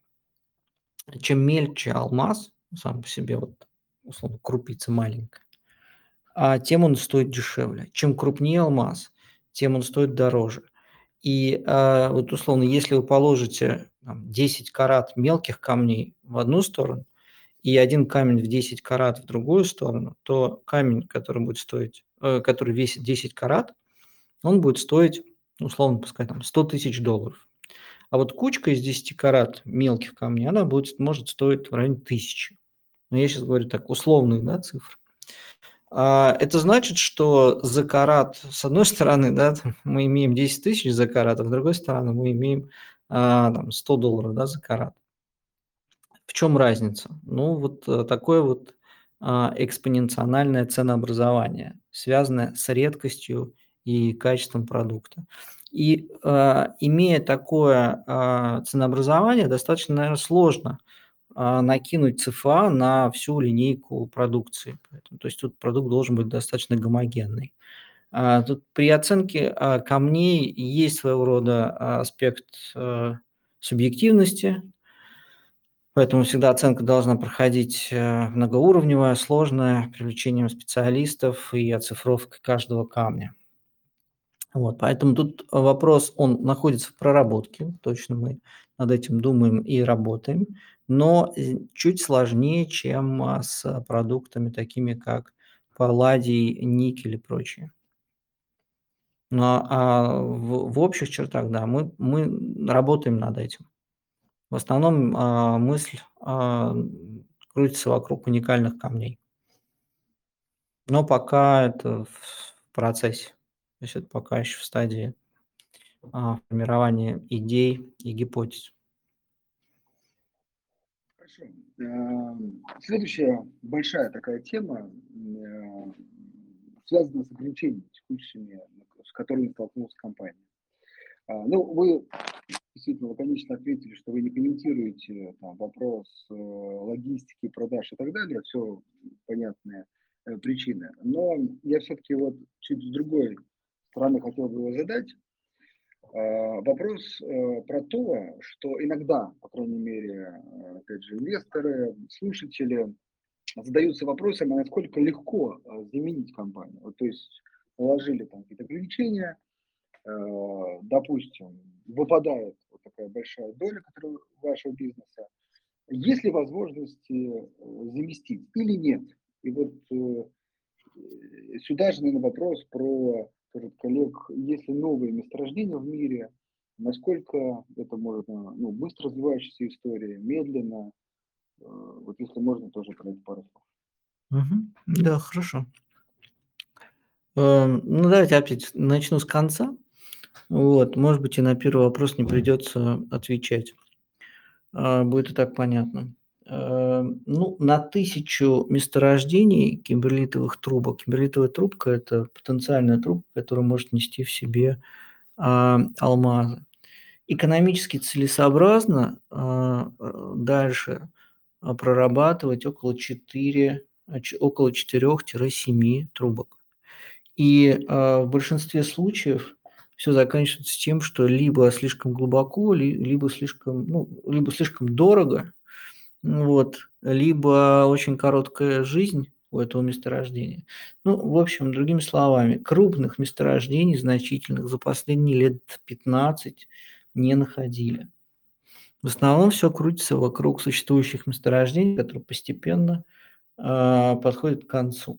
Чем мельче алмаз, сам по себе, вот, условно, крупица маленькая, а тем он стоит дешевле. Чем крупнее алмаз, тем он стоит дороже. И э, вот условно, если вы положите там, 10 карат мелких камней в одну сторону и один камень в 10 карат в другую сторону, то камень, который будет стоить, э, который весит 10 карат, он будет стоить, условно пускай там 100 тысяч долларов. А вот кучка из 10 карат мелких камней, она будет, может стоить в районе тысячи. Но я сейчас говорю так, условные да, цифры. А, это значит, что за карат, с одной стороны, да, мы имеем 10 тысяч за карат, а с другой стороны мы имеем а, там, 100 долларов да, за карат. В чем разница? Ну, вот э, такое вот а, экспоненциональное ценообразование, связанное с редкостью и качеством продукта. И имея такое ценообразование, достаточно, наверное, сложно – накинуть ЦФА на всю линейку продукции. Поэтому, то есть тут продукт должен быть достаточно гомогенный. А, тут при оценке а, камней есть своего рода аспект субъективности, поэтому всегда оценка должна проходить многоуровневая, сложная, привлечением специалистов и оцифровкой каждого камня. Вот, поэтому тут вопрос, он находится в проработке, точно мы над этим думаем и работаем но чуть сложнее, чем а, с продуктами такими, как палладий, никель и прочее. Но а в, в общих чертах, да, мы, мы работаем над этим. В основном а, мысль а, крутится вокруг уникальных камней. Но пока это в процессе. То есть это пока еще в стадии а, формирования идей и гипотез. Эм, следующая большая такая тема э, связана с ограничениями текущими, с которыми столкнулась компания. А, ну, вы действительно лаконично ответили, что вы не комментируете там, вопрос э, логистики, продаж и так далее, все понятные э, причины. Но я все-таки вот чуть с другой стороны хотел бы его задать. Э, вопрос э, про то, что иногда, по крайней мере, э, опять же, инвесторы, слушатели задаются вопросом, а насколько легко заменить компанию. Вот, то есть положили там какие-то ограничения, допустим, выпадает вот такая большая доля которая, вашего бизнеса, есть ли возможности заместить или нет? И вот сюда же, наверное, вопрос про скажет коллег, если новые месторождения в мире, насколько это может, ну, быстро развивающаяся история, медленно, э, вот если можно, тоже про это пару слов. Да, хорошо. Эм, ну, давайте опять начну с конца. Вот, может быть, и на первый вопрос не придется отвечать. А, будет и так понятно. Эм, ну, на тысячу месторождений кимберлитовых трубок. Кимберлитовая трубка – это потенциальная трубка, которая может нести в себе а, алмазы. Экономически целесообразно а, дальше а, прорабатывать около 4, около 4-7 трубок. И в большинстве случаев все заканчивается тем, что либо слишком глубоко, либо слишком, ну, либо слишком дорого – вот, либо очень короткая жизнь у этого месторождения. Ну, в общем, другими словами, крупных месторождений значительных за последние лет 15 не находили. В основном все крутится вокруг существующих месторождений, которые постепенно э, подходят к концу.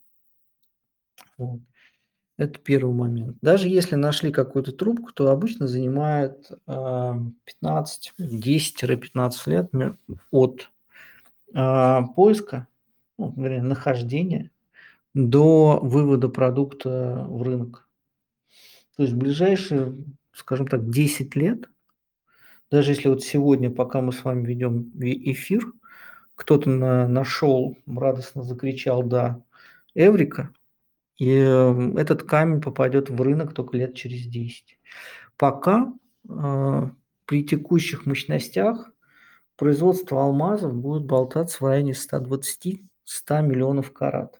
Вот. Это первый момент. Даже если нашли какую-то трубку, то обычно занимает э, 15, 10-15 лет от поиска, ну, вернее, нахождения до вывода продукта в рынок. То есть в ближайшие, скажем так, 10 лет, даже если вот сегодня, пока мы с вами ведем эфир, кто-то на, нашел, радостно закричал «да», Эврика, и эм, этот камень попадет в рынок только лет через 10. Пока э, при текущих мощностях производство алмазов будет болтаться в районе 120-100 миллионов карат.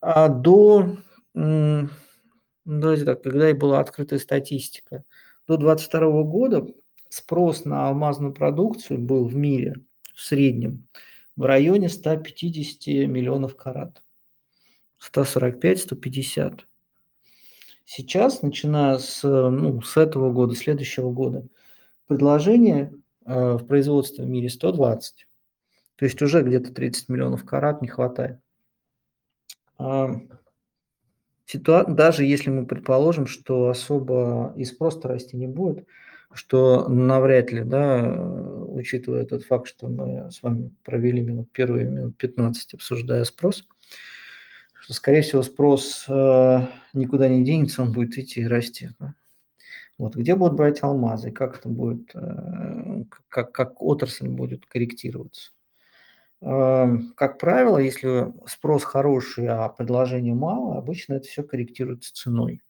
А до, давайте так, когда и была открытая статистика, до 2022 года спрос на алмазную продукцию был в мире в среднем в районе 150 миллионов карат. 145-150. Сейчас, начиная с, ну, с этого года, следующего года, предложение в производстве в мире 120. То есть уже где-то 30 миллионов карат не хватает. А, ситуа... Даже если мы предположим, что особо и спрос расти не будет, что навряд ли, да, учитывая тот факт, что мы с вами провели минут первые минут 15, обсуждая спрос, что, скорее всего, спрос э, никуда не денется, он будет идти и расти. Да? Вот, где будут брать алмазы, как это будет, э, как, как отрасль будет корректироваться. Э, как правило, если спрос хороший, а предложения мало, обычно это все корректируется ценой.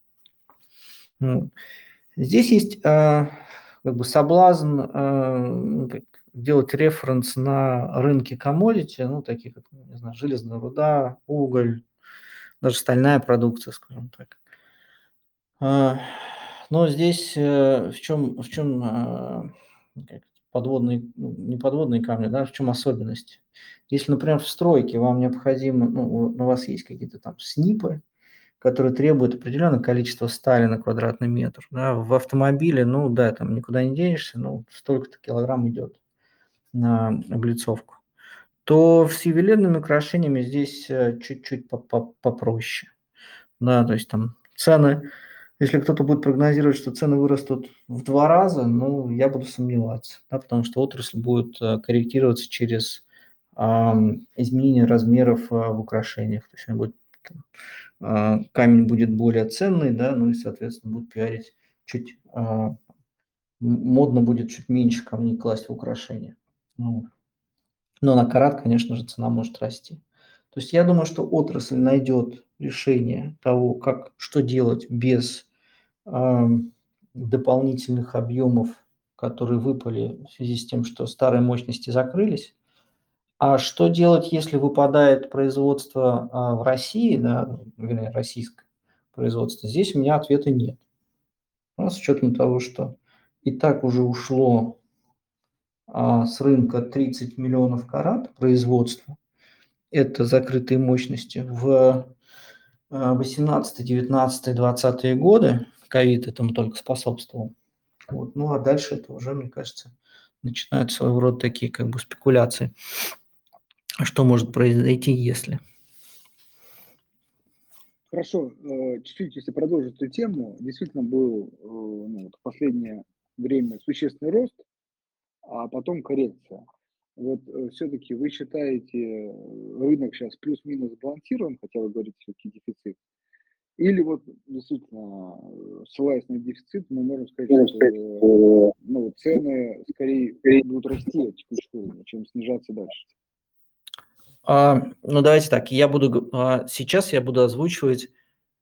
Ну, здесь есть э, как бы соблазн э, делать референс на рынке комодити, ну, такие как, не знаю, железная руда, уголь, даже стальная продукция, скажем так. Но здесь э, в чем, в чем а, подводные, ну, не подводные камни, да, в чем особенность? Если, например, в стройке вам необходимо, ну, у вас есть какие-то там снипы, которые требуют определенное количество стали на квадратный метр. Да, в автомобиле, ну да, там никуда не денешься, ну столько-то килограмм идет на облицовку то с ювелирными украшениями здесь э, чуть-чуть попроще. Да, то есть там цены, если кто-то будет прогнозировать, что цены вырастут в два раза, ну, я буду сомневаться, да, потому что отрасль будет э, корректироваться через э, изменение размеров э, в украшениях. То есть будет, э, камень будет более ценный, да, ну и, соответственно, будут пиарить чуть, э, модно будет чуть меньше камней класть в украшения. Ну, но на карат, конечно же, цена может расти. То есть я думаю, что отрасль найдет решение того, как, что делать без дополнительных объемов, которые выпали в связи с тем, что старые мощности закрылись. А что делать, если выпадает производство э, в России, да, вернее, российское производство? Здесь у меня ответа нет. Но с учетом того, что и так уже ушло а, с рынка 30 миллионов карат производства. Это закрытые мощности. В 18, 19, 20 годы ковид этому только способствовал. Вот. Ну а дальше это уже, мне кажется, начинают своего рода такие как бы спекуляции. Что может произойти, если? Хорошо, э, чуть-чуть, если продолжить эту тему, действительно был э, ну, в последнее время существенный рост а потом коррекция. Вот э, все-таки вы считаете э, рынок сейчас плюс-минус сбалансирован, хотя вы говорите все-таки дефицит, или вот действительно, э, ссылаясь на дефицит, мы можем сказать, что ну, цены скорее будут расти от текущего уровня, чем снижаться дальше? А, ну, давайте так, я буду, а, сейчас я буду озвучивать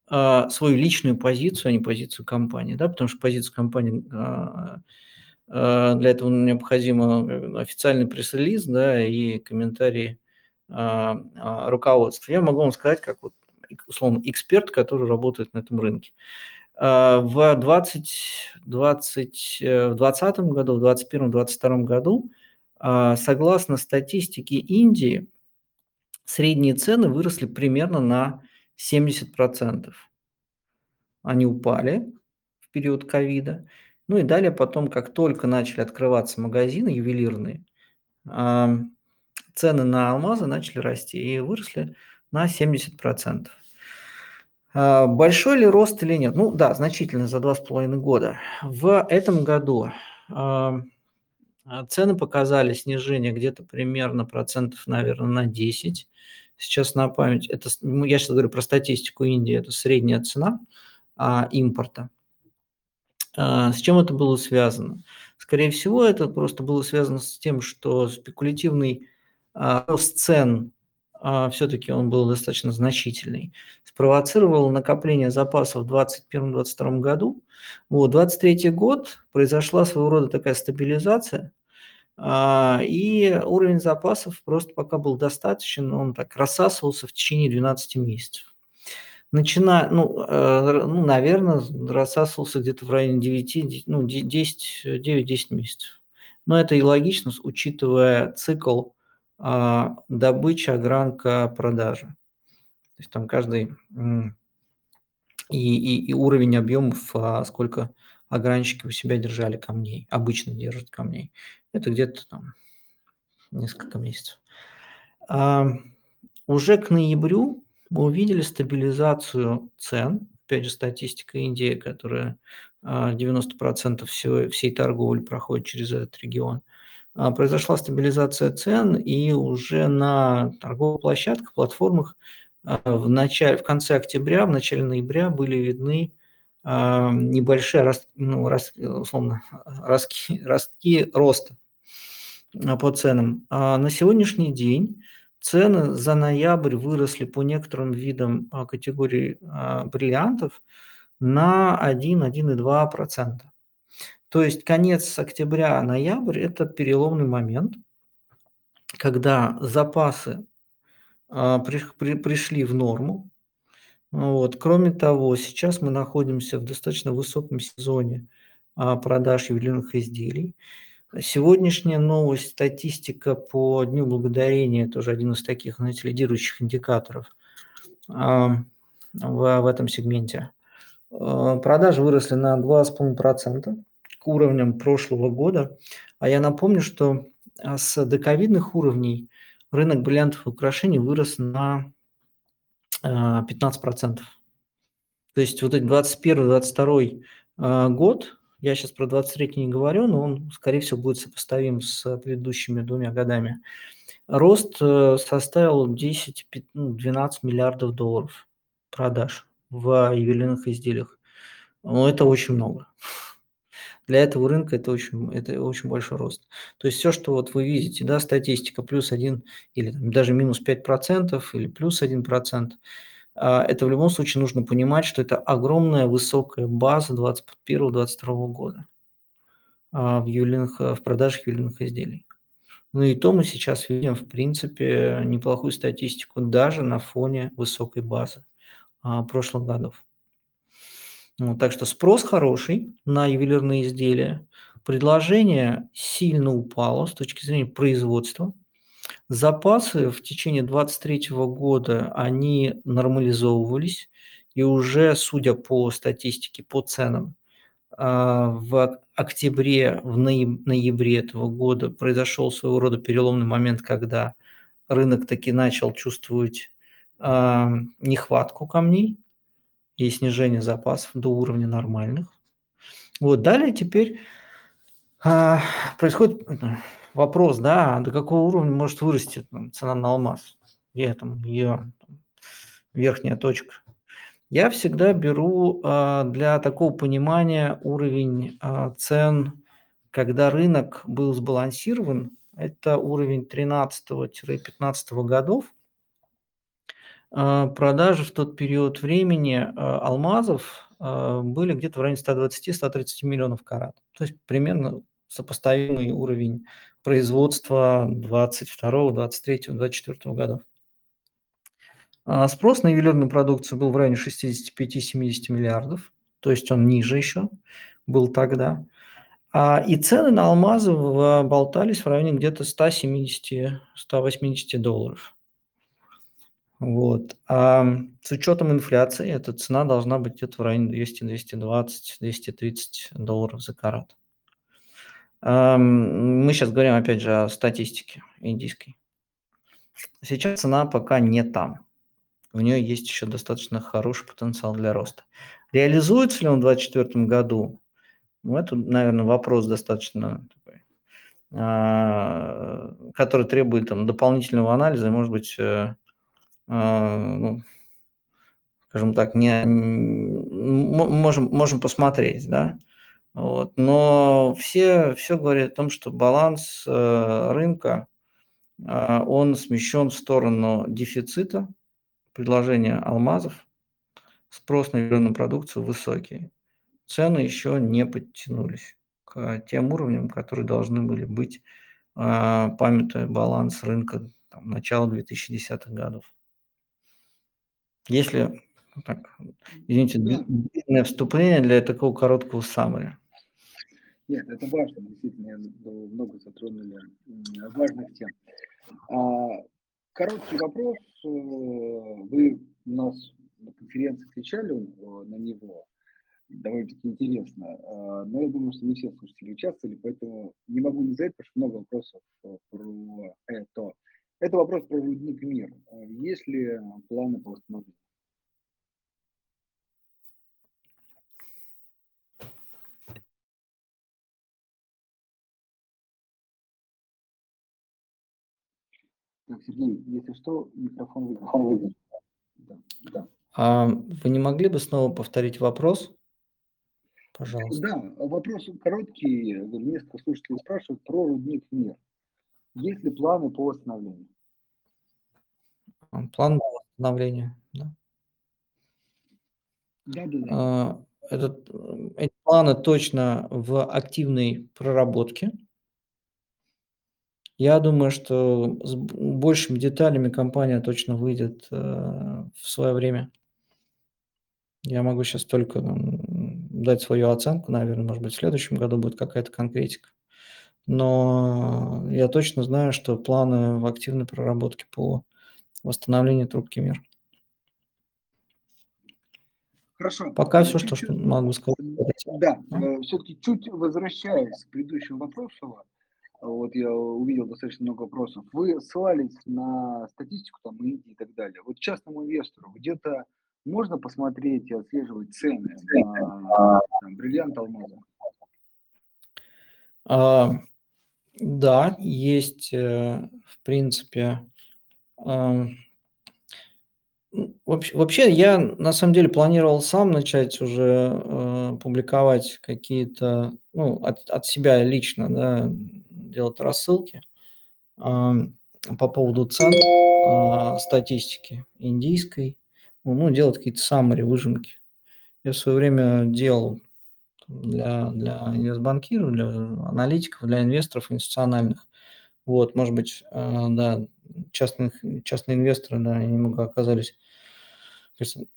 а, свою личную позицию, а не позицию компании, да, потому что позицию компании а, Э, для этого необходимо э, официальный пресс-релиз да, и комментарии а, а, руководства. Я могу вам сказать, как вот, условно, эксперт, который работает на этом рынке. А, в 20, 20, э, в 2020 году, в 2021-2022 году, согласно статистике Индии, средние цены выросли примерно на 70%. Они упали в период ковида. Ну и далее потом, как только начали открываться магазины ювелирные, цены на алмазы начали расти и выросли на 70%. А, большой ли рост или нет? Ну да, значительно за два с половиной года. В этом году А, цены показали снижение где-то примерно процентов, наверное, на 10. Сейчас на память, это, ну, я сейчас говорю про статистику Индии, это средняя цена а, импорта. А, с чем это было связано? Скорее всего, это просто было связано с тем, что спекулятивный а, рост цен а, все-таки он был достаточно значительный, спровоцировал накопление запасов в 2021-2022 году. Вот, 2023 год произошла своего рода такая стабилизация, а, и уровень запасов просто пока был достаточен, он так рассасывался в течение 12 месяцев. Начиная, ну, э, ну, наверное, рассасывался где-то в районе 9, ну, 10, 9-10 месяцев. Но это и логично, учитывая цикл а, добыча, огранка, продажа. То есть там каждый и, и, и уровень объемов, а, сколько огранщики у себя держали камней, обычно держат камней. Это где-то там несколько месяцев. А, уже к ноябрю мы увидели стабилизацию цен. Опять же, статистика Индии, которая 90% а, всего, всей торговли проходит через этот регион. А, произошла стабилизация цен, и уже на торговых площадках, платформах а, в, начале, в конце октября, в начале ноября были видны небольшие рост, ну, условно, ростки, ростки роста по ценам. А на сегодняшний день цены за ноябрь выросли по некоторым видам категории бриллиантов на 1-1,2%. То есть конец октября-ноябрь – это переломный момент, когда запасы а, при, при, пришли в норму. Вот. Кроме того, сейчас мы находимся в достаточно высоком сезоне а, продаж ювелирных изделий. Сегодняшняя новость, статистика по Дню Благодарения, тоже один из таких, знаете, лидирующих индикаторов а, в, этом сегменте. Продажи выросли на 2,5% уровням прошлого года. А я напомню, что а, с доковидных уровней рынок бриллиантов и украшений вырос на 15%. А, То есть вот этот 21-22 а, год, я сейчас про 23 не говорю, но он, скорее всего, будет сопоставим с предыдущими двумя годами. Рост э, составил 10-12 ну, миллиардов долларов продаж в ювелирных изделиях. Ну, это очень много. Для этого рынка это очень, это очень большой рост. То есть все, что вот вы видите, да, статистика плюс 1 или даже минус 5% или плюс 1%, а, это в любом случае нужно понимать, что это огромная высокая база 2021-2022 года а, в, ювелирных, в продажах ювелирных изделий. Ну и то мы сейчас видим, в принципе, неплохую статистику даже на фоне высокой базы а, прошлых годов. Вот, так что спрос хороший на ювелирные изделия, предложение сильно упало с точки зрения производства. Запасы в течение 2023 года, они нормализовывались, и уже, судя по статистике, по ценам, а, в октябре, в ноябре этого года произошел своего рода переломный момент, когда рынок таки начал чувствовать а, нехватку камней, и снижение запасов до уровня нормальных. Вот далее теперь а, происходит вопрос, да, до какого уровня может вырасти там, цена на алмаз, где там ее там, верхняя точка. Я всегда беру а, для такого понимания уровень а, цен, когда рынок был сбалансирован, это уровень 13-15 годов, а, продажи в тот период времени а, алмазов а, были где-то в районе 120-130 миллионов карат. То есть примерно сопоставимый уровень производства 22, 23, 24 годов. Спрос на ювелирную продукцию был в районе 65-70 миллиардов, то есть он ниже еще был тогда. И цены на алмазы болтались в районе где-то 170-180 долларов. Вот. А с учетом инфляции эта цена должна быть где-то в районе 200, 220, 230 долларов за карат. Мы сейчас говорим, опять же, о статистике индийской. Сейчас цена пока не там. У нее есть еще достаточно хороший потенциал для роста. Реализуется ли он в 2024 году? Ну, это, наверное, вопрос достаточно такой, который требует там, дополнительного анализа, может быть, ну, скажем так, не, можем, можем посмотреть, да. Вот. Но все, все говорят о том, что баланс э, рынка, э, он смещен в сторону дефицита, предложения алмазов, спрос на зеленую продукцию высокий. Цены еще не подтянулись к тем уровням, которые должны были быть, э, памятуя баланс рынка там, начала 2010-х годов. Если так, извините, да. длинное вступление для такого короткого саммари. Нет, это важно, действительно, много затронули важных тем. А, короткий вопрос. Э, вы у нас на конференции отвечали э, на него. Довольно-таки интересно. А, но я думаю, что не все слушатели участвовали, поэтому не могу не задать, потому что много вопросов э, про это. Это вопрос про рудник мир. Есть ли планы по восстановлению? Так, Сергей, если что, микрофон выключен. Да, да. А вы не могли бы снова повторить вопрос? Пожалуйста. Да, вопрос короткий. Несколько слушателей спрашивают про рудник МИР. Есть ли планы по восстановлению? План по восстановлению, да. Да, да, да. Этот, эти планы точно в активной проработке. Я думаю, что с большими деталями компания точно выйдет э, в свое время. Я могу сейчас только дать свою оценку, наверное, может быть, в следующем году будет какая-то конкретика. Но я точно знаю, что планы в активной проработке по восстановлению трубки мир. Хорошо. Пока все, что, что могу сказать. Да, а? все-таки чуть возвращаясь к предыдущему вопросу, вот я увидел достаточно много вопросов. Вы ссылались на статистику там Индии и так далее. Вот частному инвестору где-то можно посмотреть и отслеживать цены на там, бриллиант алмаза? А, да, есть, э, в принципе, а, Вообще, вообще, я на самом деле планировал сам начать уже э, публиковать какие-то, ну, от, от себя лично, да, делать рассылки по поводу цен, э, статистики индийской, ну, ну делать какие-то саммари, выжимки. Я в свое время делал для, для инвестбанкиров, для аналитиков, для инвесторов институциональных. Вот, может быть, э, да, частных, частные инвесторы, да, немного оказались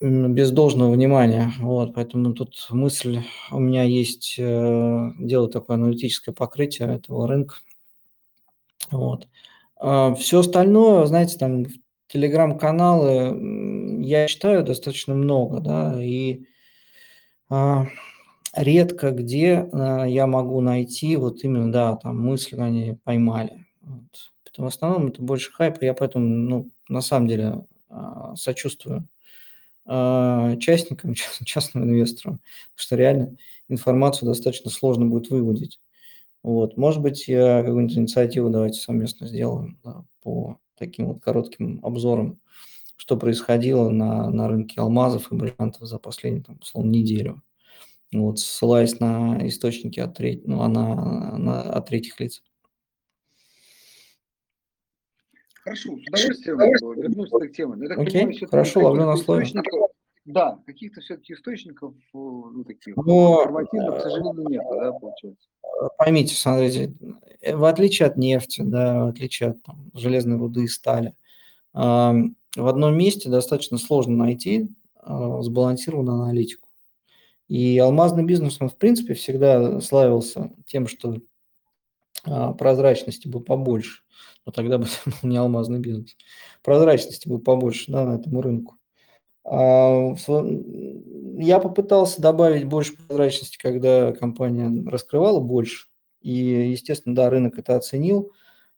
без должного внимания. Вот, поэтому тут мысль у меня есть э, делать такое аналитическое покрытие этого рынка. Вот. А все остальное, знаете, там телеграм-каналы я читаю достаточно много, да, и а, редко где а, я могу найти вот именно, да, там мысли они поймали. Вот. В основном это больше хайп, я поэтому, ну, на самом деле а, сочувствую а, частникам, частным инвесторам, потому что реально информацию достаточно сложно будет выводить. Вот. Может быть, я какую-нибудь инициативу давайте совместно сделаем да, по таким вот коротким обзорам, что происходило на, на рынке алмазов и бриллиантов за последнюю, там, условно, неделю. Вот, ссылаясь на источники от, треть, ну, на, на, от третьих лиц. Хорошо, с удовольствием вернусь к теме. Я так Окей, понимаю, хорошо, ловлю на слове. Да, каких-то все-таки источников, э, ну, таких Но, информативных, к сожалению, нет, да, получается. Поймите, смотрите, э, в отличие от нефти, да, в отличие от там, железной руды и стали, в одном месте достаточно сложно найти а, сбалансированную аналитику. И алмазный бизнес, он, в принципе, всегда славился тем, что а, прозрачности бы побольше но тогда бы это был не алмазный бизнес. Прозрачности бы побольше да, на этом рынку. А, я попытался добавить больше прозрачности, когда компания раскрывала больше. И, естественно, да, рынок это оценил.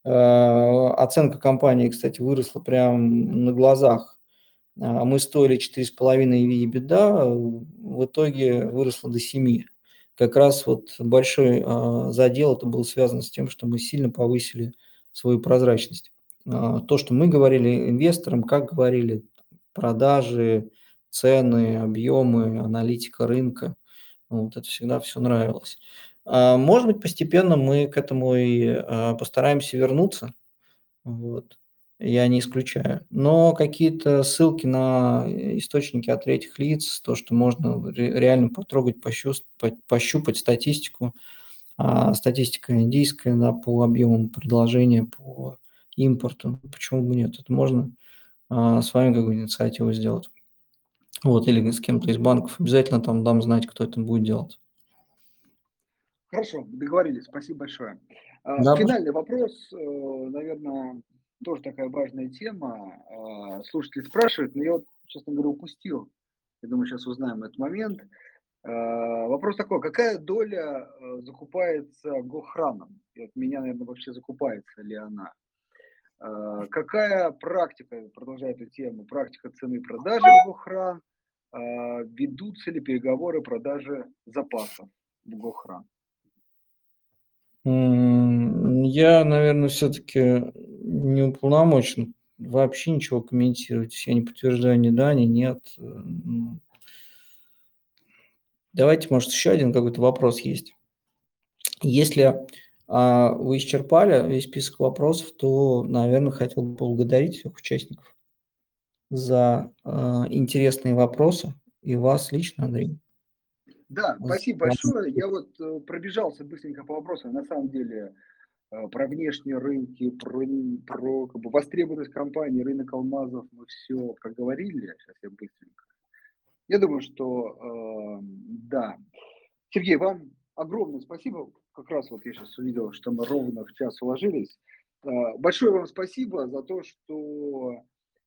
А, оценка компании, кстати, выросла прямо на глазах. Мы стоили 4,5 EBITDA, в итоге выросла до 7. как раз вот большой задел это был связан с тем, что мы сильно повысили свою прозрачность. То, что мы говорили инвесторам, как говорили, продажи, цены, объемы, аналитика рынка, вот это всегда все нравилось. Может быть, постепенно мы к этому и постараемся вернуться. Вот я не исключаю. Но какие-то ссылки на источники от третьих лиц, то, что можно реально потрогать, пощупать, пощупать статистику, а статистика индийская да, по объемам предложения, по импорту, почему бы нет, это можно а, с вами как бы инициативу сделать. Вот, или с кем-то из банков, обязательно там дам знать, кто это будет делать. Хорошо, договорились, спасибо большое. А, да, Финальный вопрос, э, наверное, тоже такая важная тема. А, слушатели спрашивают, но я вот, честно говоря, упустил. Я думаю, сейчас узнаем этот момент. А, вопрос такой, какая доля э, закупается Гохраном? И от меня, наверное, вообще закупается ли она? А, какая практика, продолжая эту тему, практика цены продажи в Гохран? Ведутся ли переговоры продажи запасов в Гохран? Я, наверное, все-таки не уполномочен вообще ничего комментировать. Я не подтверждаю ни да, ни нет. Давайте, может, еще один какой-то вопрос есть. Если а, вы исчерпали весь список вопросов, то, наверное, хотел бы поблагодарить всех участников за а, интересные вопросы и вас лично, Андрей. Да, спасибо большое. Я вот э, пробежался быстренько по вопросам. На самом деле про внешние рынки, про, про как бы, востребованность компании, рынок алмазов мы все проговорили. Сейчас я быстренько. Я думаю, что э, да. Сергей, вам огромное спасибо. Как раз вот я сейчас увидел, что мы ровно в час уложились. Э, большое вам спасибо за то, что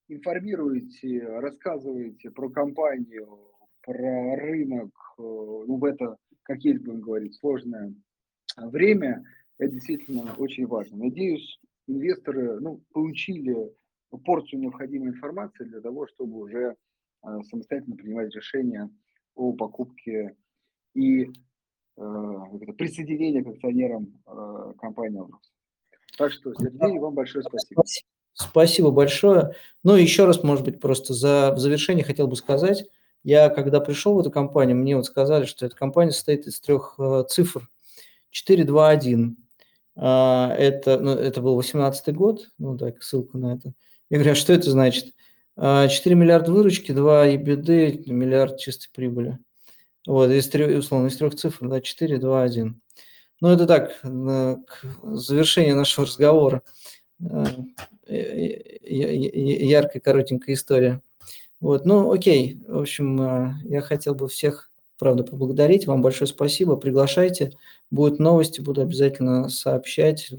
информируете, рассказываете про компанию, про рынок, э, ну, в это, как есть будем говорить, сложное время, это действительно очень важно. Надеюсь, инвесторы ну, получили порцию необходимой информации для того, чтобы уже э, самостоятельно принимать решения о покупке и э, присоединении к акционерам э, компании «Алрос». Так что, Сергей, вам большое спасибо. Спасибо большое. Ну, еще раз, может быть, просто за, в завершение хотел бы сказать, я, когда пришел в эту компанию, мне вот сказали, что эта компания состоит из трех э, цифр. 421. А, это, ну, это был 18 год, ну так, ссылку на это. Я говорю, а что это значит? 4 а, миллиарда выручки, 2 EBD, миллиард чистой прибыли. Вот, из трех, условно, из трех цифр, да, 4, 2, 1. Ну, это так, к завершению нашего разговора. Э, яркая, коротенькая история. Вот, ну, окей. В общем, я хотел бы всех, правда, поблагодарить. Вам большое спасибо. Приглашайте. Будут новости, буду обязательно сообщать.